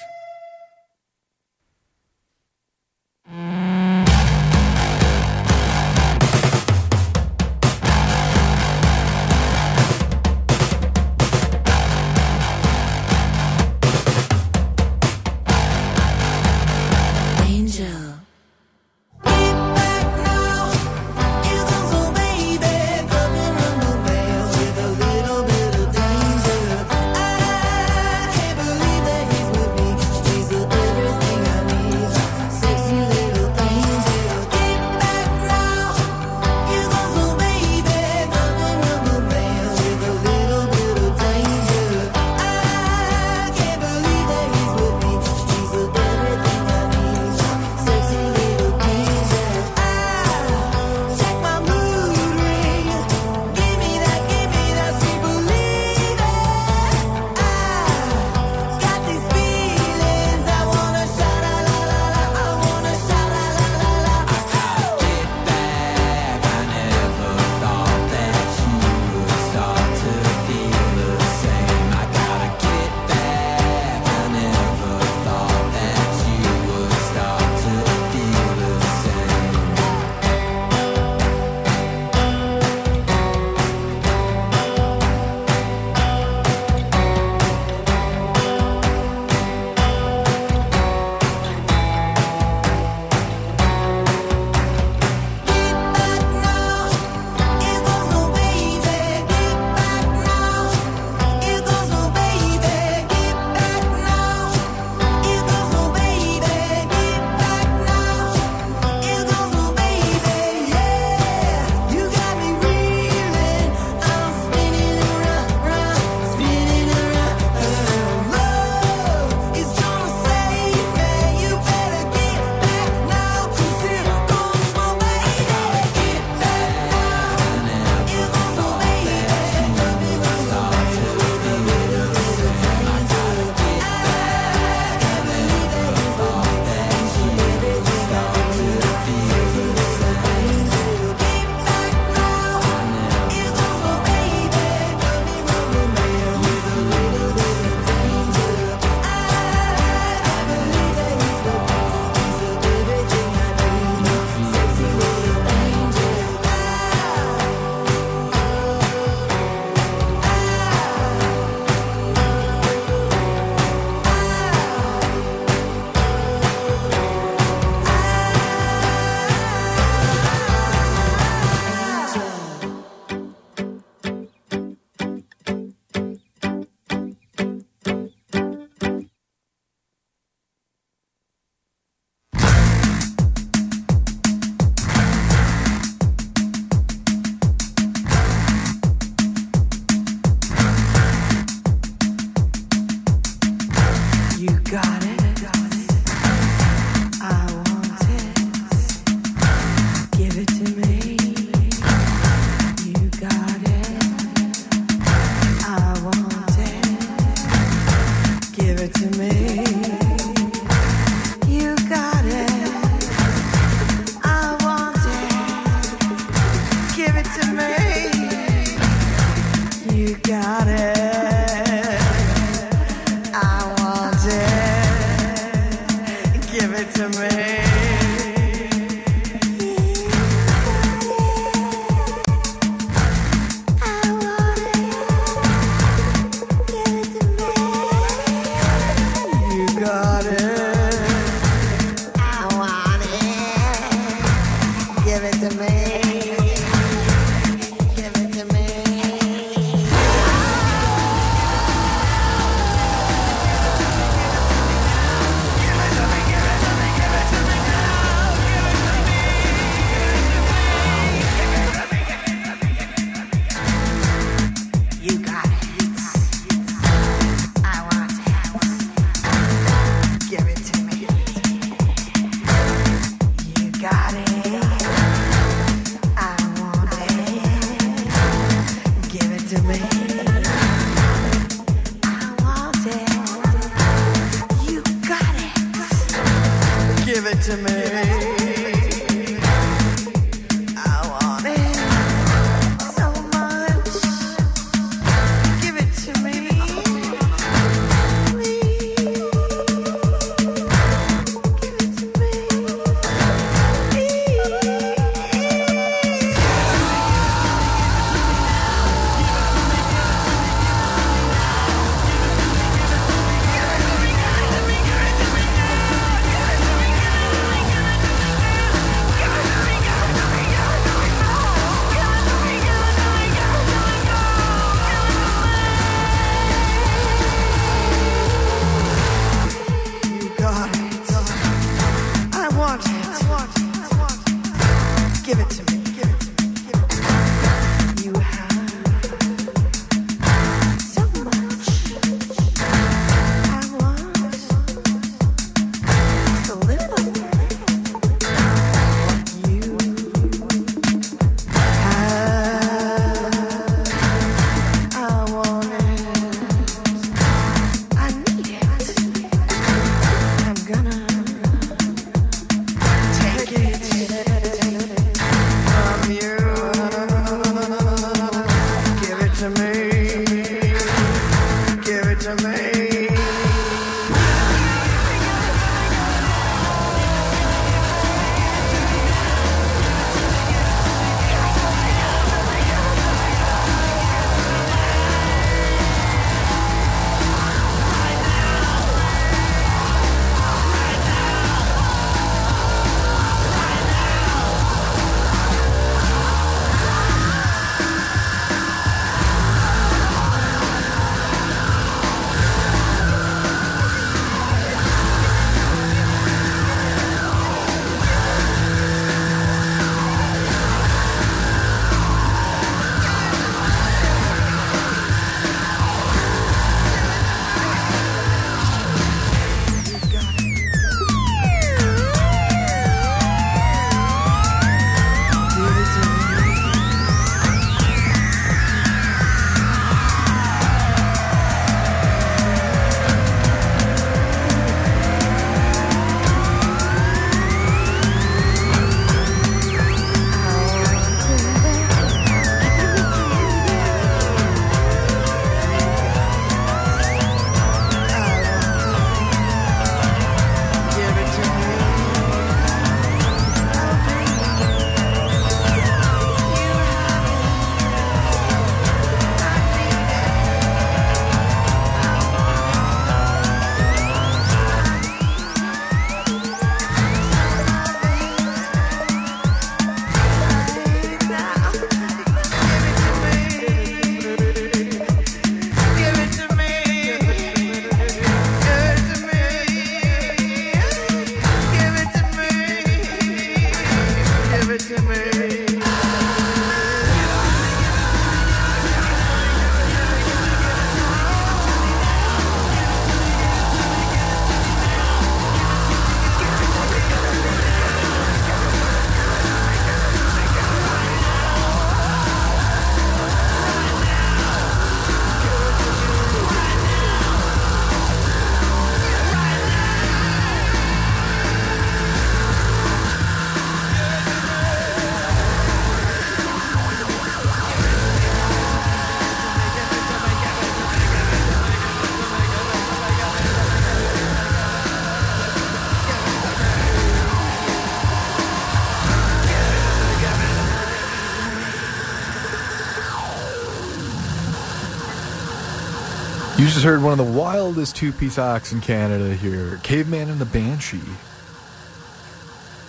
Speaker 5: Just heard one of the wildest two piece acts in Canada here Caveman and the Banshee.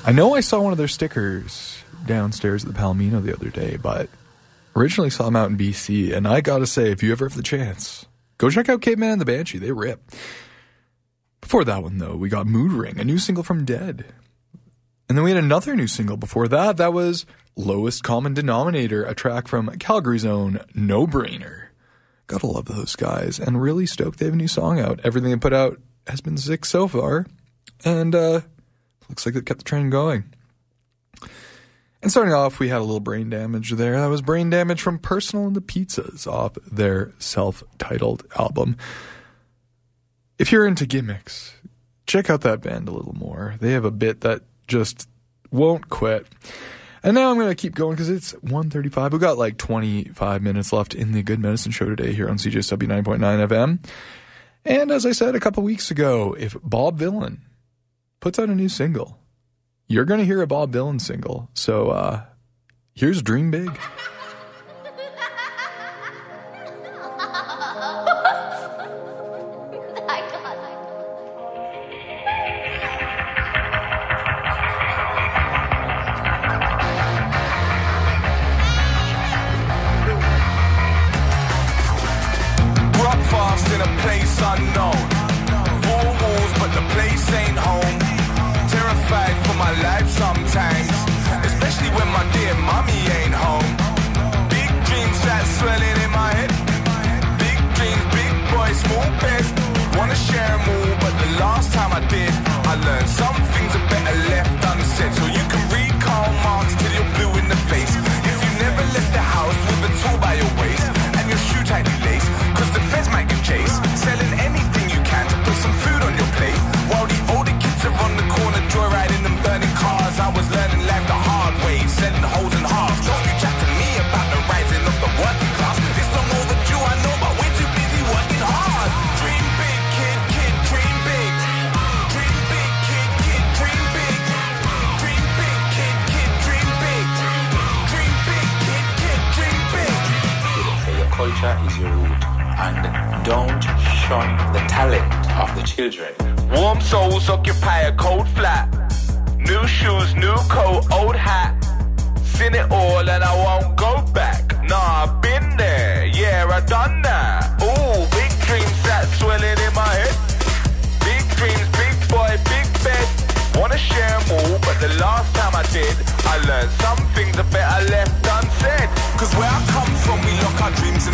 Speaker 5: I know I saw one of their stickers downstairs at the Palomino the other day, but originally saw them out in BC. And I gotta say, if you ever have the chance, go check out Caveman and the Banshee. They rip. Before that one, though, we got Mood Ring, a new single from Dehd. And then we had another new single before that. That was Lowest Common Denominator, a track from Calgary's own No Brainer. Gotta love those guys, and really stoked they have a new song out. Everything they put out has been sick so far, and uh, looks like it kept the train going. And starting off, we had a little brain damage there. That was brain damage from Personal and the Pizzas off their self titled album. If you're into gimmicks, check out that band a little more. They have a bit that just won't quit. And now I'm going to keep going because it's 1.35. We've got like 25 minutes left in the Good Medicine Show today here on CJSW 9.9 FM. And as I said a couple weeks ago, if Bob Vylan puts out a new single, you're going to hear a Bob Vylan single. So uh, here's Dream Big.
Speaker 14: Unknown. Four walls, but the place ain't home. Terrified for my life sometimes, especially when my dear mummy ain't home. Big dreams start swelling in my head. Big dreams, big boy, small bed. Wanna share 'em all, but the last time I did, I learned some things don't
Speaker 15: shun the talent of the children.
Speaker 16: Warm souls occupy a cold flat. New shoes, new coat, old hat. Seen it all and I won't go back. Nah, I've been there. Yeah, I done that. Ooh, big dreams that swelling in my head. Big dreams, big boy, big bed. Wanna share all, but the last time I did, I learned some things I better left unsaid.
Speaker 14: Cause where I come from, we lock our dreams in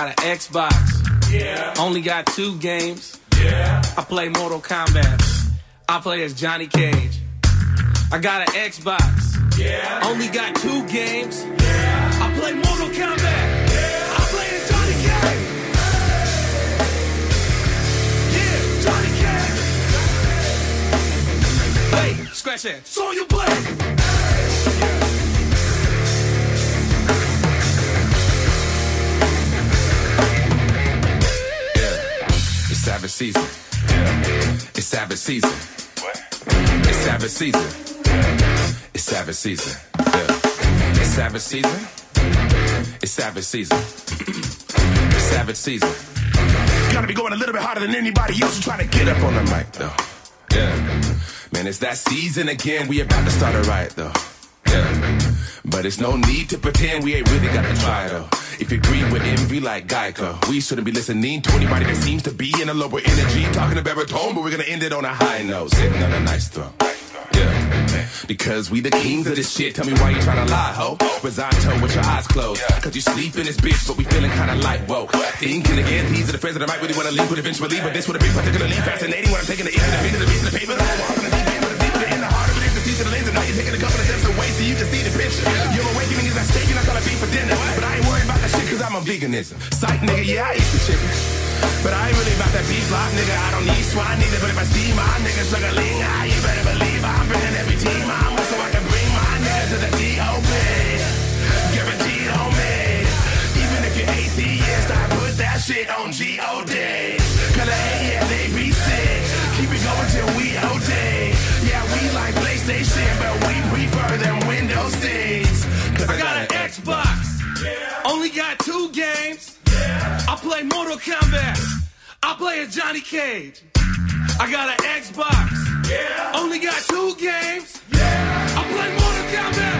Speaker 17: got
Speaker 7: an Xbox.
Speaker 17: Yeah.
Speaker 7: Only got two games.
Speaker 17: Yeah.
Speaker 7: I play Mortal Kombat. I play as Johnny Cage. I got an Xbox.
Speaker 17: Yeah.
Speaker 7: Only got two games. Yeah. I play Mortal Kombat. Yeah. I play as Johnny Cage. Yeah, Johnny Cage. Hey, scratch that. So you play.
Speaker 14: Season. It's Savage season. It's Savage season. It's Savage season. Yeah. It's Savage season. It's Savage season. It's Savage season.
Speaker 18: Gotta be going a little bit harder than anybody else who's trying to get up on the mic, though.
Speaker 14: Yeah. Man, it's that season again. We about to start it right, though. Yeah. But it's no need to pretend we ain't really got to try, though. If you agree with envy like Geico, we shouldn't be listening to anybody that seems to be in a lower energy, talking a baritone, but we're gonna end it on a high note, sitting on a nice throne. Yeah. Because we the kings of this shit. Tell me why you tryna lie, ho. Rosado with your eyes closed. Cause you sleep in this bitch, but we feeling kinda light woke. Thinking again, these are the friends that I might really wanna leave with eventually. But this would have been particularly fascinating when I'm taking the end of the the of the paper. Taking a couple of steps away so you can see the picture. Your awakening is at stake, you're not gonna be for dinner. But I ain't worried about that shit cause I'm a veganism. Sight nigga, yeah, I eat the chicken. But I ain't really about that beef life, nigga. I don't need swine neither. But if I see my niggas struggling, ah, you better believe I'm bringing every team I'm with so I can bring my niggas to the D.O.P. Guaranteed on me. Even if you're atheist, I put that shit on G.O.D.
Speaker 7: got two games. I play Mortal Kombat. I play as Johnny Cage. I got an Xbox. Only got two games. I play Mortal Kombat.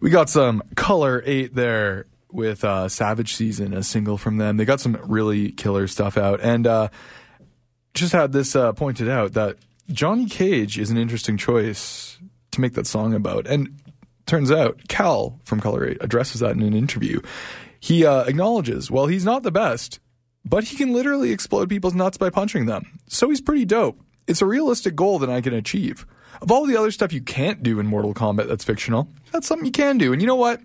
Speaker 5: We got some Color 8 there with uh, Savage Season, a single from them. They got some really killer stuff out. And uh, just had this uh, pointed out that Johnny Cage is an interesting choice to make that song about. And turns out Cal from Color 8 addresses that in an interview. He uh, acknowledges, well, he's not the best, but he can literally explode people's nuts by punching them. So he's pretty dope. It's a realistic goal that I can achieve. Of all the other stuff you can't do in Mortal Kombat that's fictional, that's something you can do. And you know what?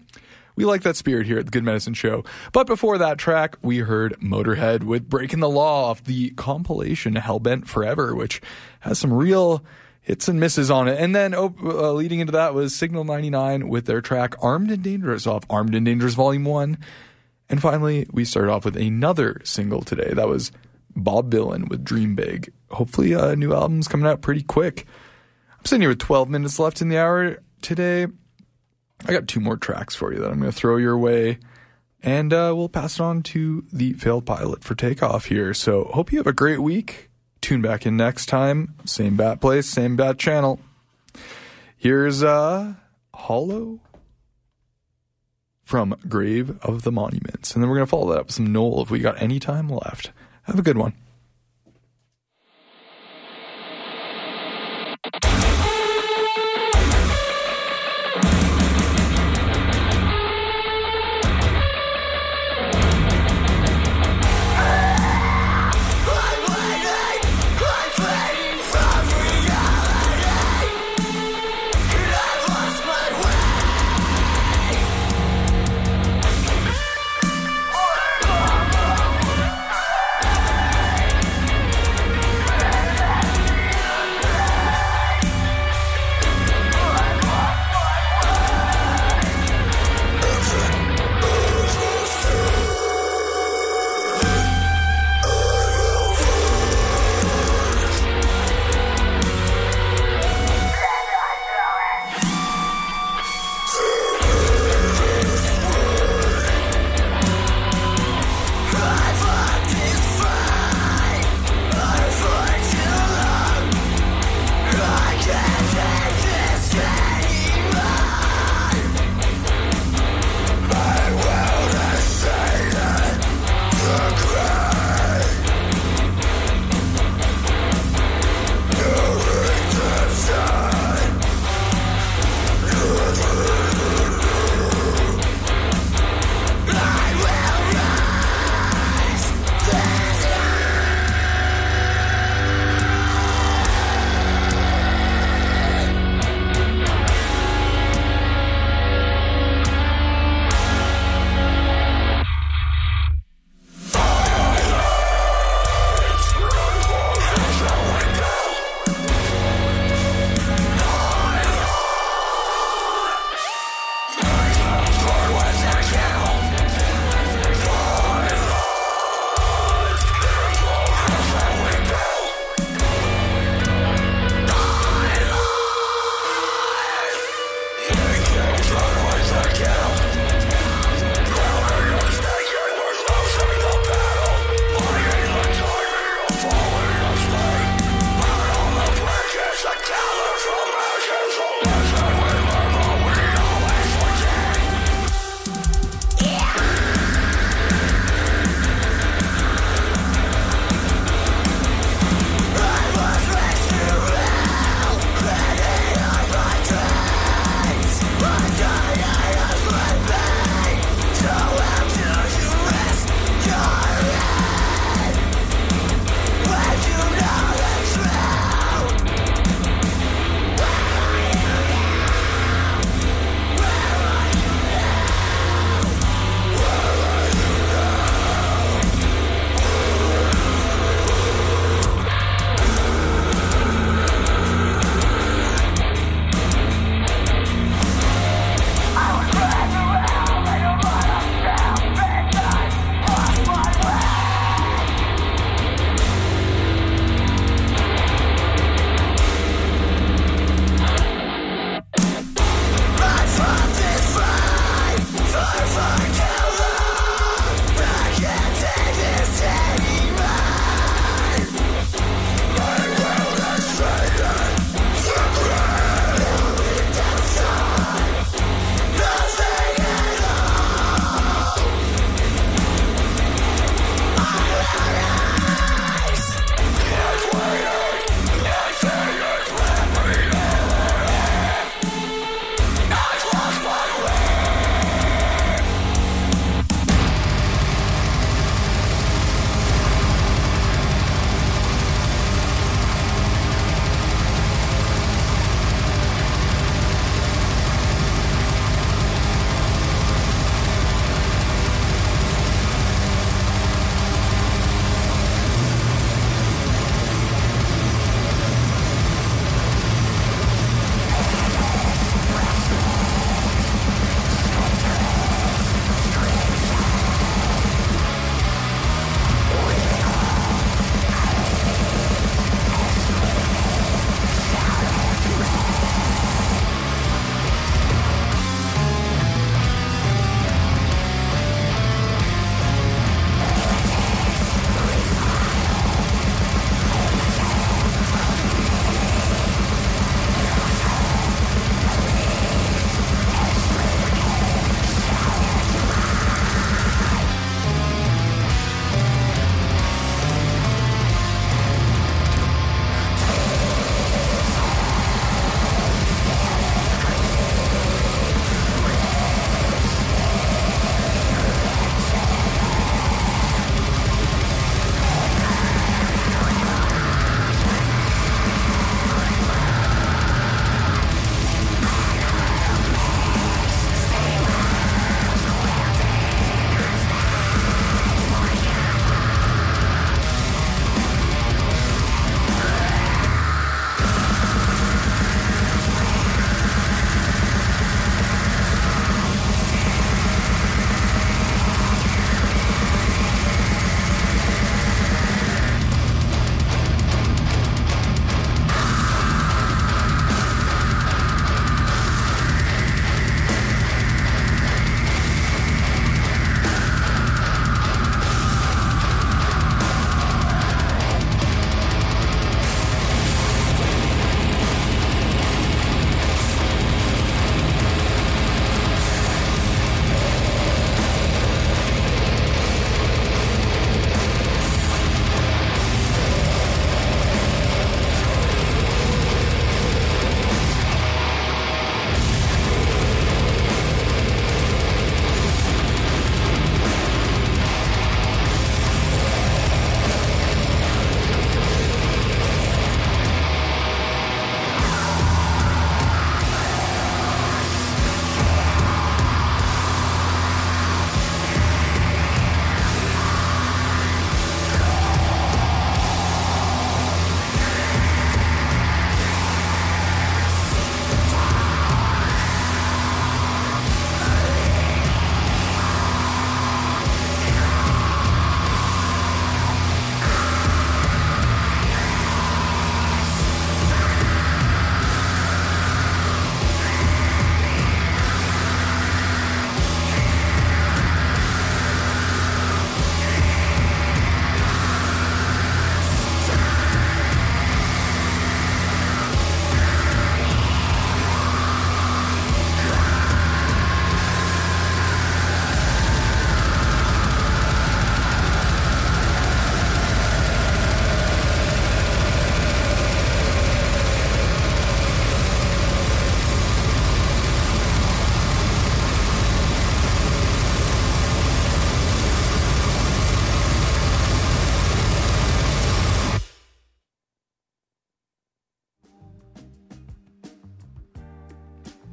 Speaker 5: We like that spirit here at the Good Medicine Show. But before that track, we heard Motorhead with Breaking the Law off the compilation Hellbent Forever, which has some real hits and misses on it. And then oh, uh, leading into that was Signal 99 with their track Armed and Dangerous off Armed and Dangerous Volume 1. And finally, we started off with another single today. That was Bob Vylan with Dream Big. Hopefully, a uh, new album's coming out pretty quick. Sitting here with 12 minutes left in the hour today. I got two more tracks for you that I'm going to throw your way, and uh, we'll pass it on to the failed pilot for takeoff here. So, hope you have a great week. Tune back in next time. Same bat place, same bat channel. Here's uh, Hollow from Grave of the Monuments. And then we're going to follow that up with some Knoll if we got any time left. Have a good one.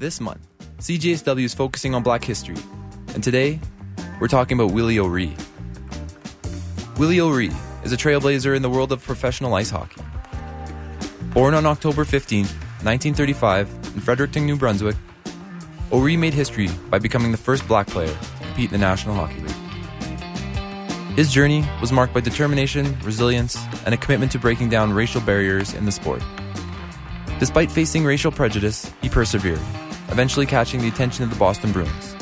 Speaker 19: This month, CJSW is focusing on black history, and today, we're talking about Willie O'Ree. Willie O'Ree is a trailblazer in the world of professional ice hockey. Born on October 15, 1935, in Fredericton, New Brunswick, O'Ree made history by becoming the first black player to compete in the National Hockey League. His journey was marked by determination, resilience, and a commitment to breaking down racial barriers in the sport. Despite facing racial prejudice, he persevered, eventually catching the attention of the Boston Bruins.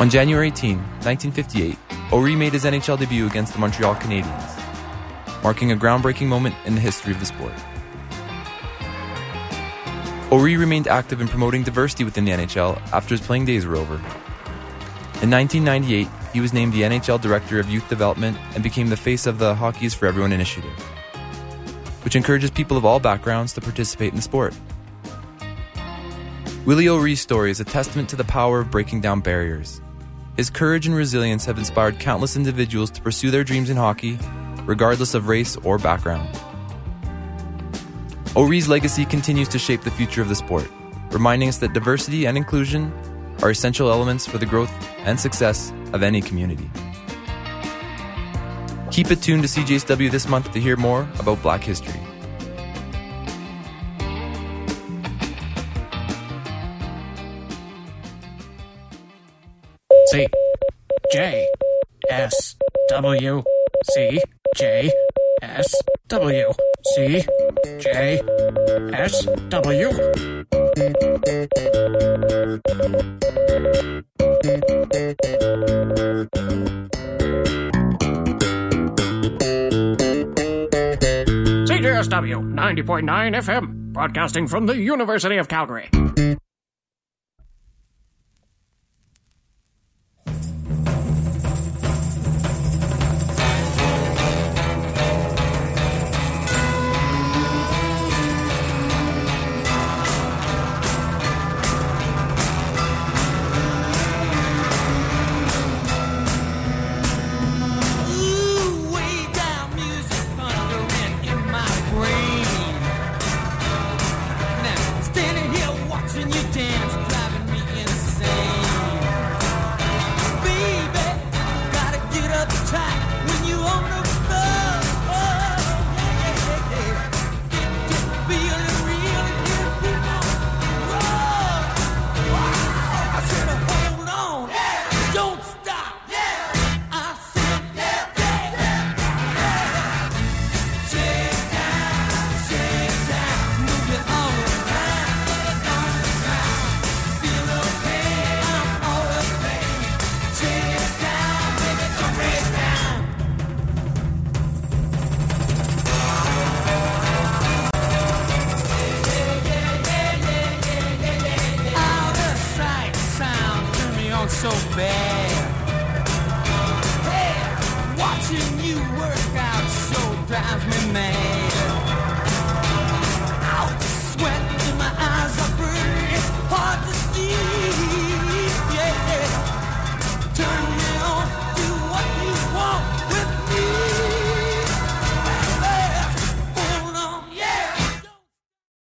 Speaker 19: On January 18, 1958, O'Ree made his NHL debut against the Montreal Canadiens, marking a groundbreaking moment in the history of the sport. O'Ree remained active in promoting diversity within the NHL after his playing days were over. In 1998, he was named the NHL Director of Youth Development and became the face of the Hockey is for Everyone initiative, which encourages people of all backgrounds to participate in the sport. Willie O'Ree's story is a testament to the power of breaking down barriers. His courage and resilience have inspired countless individuals to pursue their dreams in hockey, regardless of race or background. O'Ree's legacy continues to shape the future of the sport, reminding us that diversity and inclusion are essential elements for the growth and success of any community. Keep it tuned to CJSW this month to hear more about Black history.
Speaker 7: C J S W C J S W C J S W. CJSW 90.9 FM, broadcasting from the University of Calgary.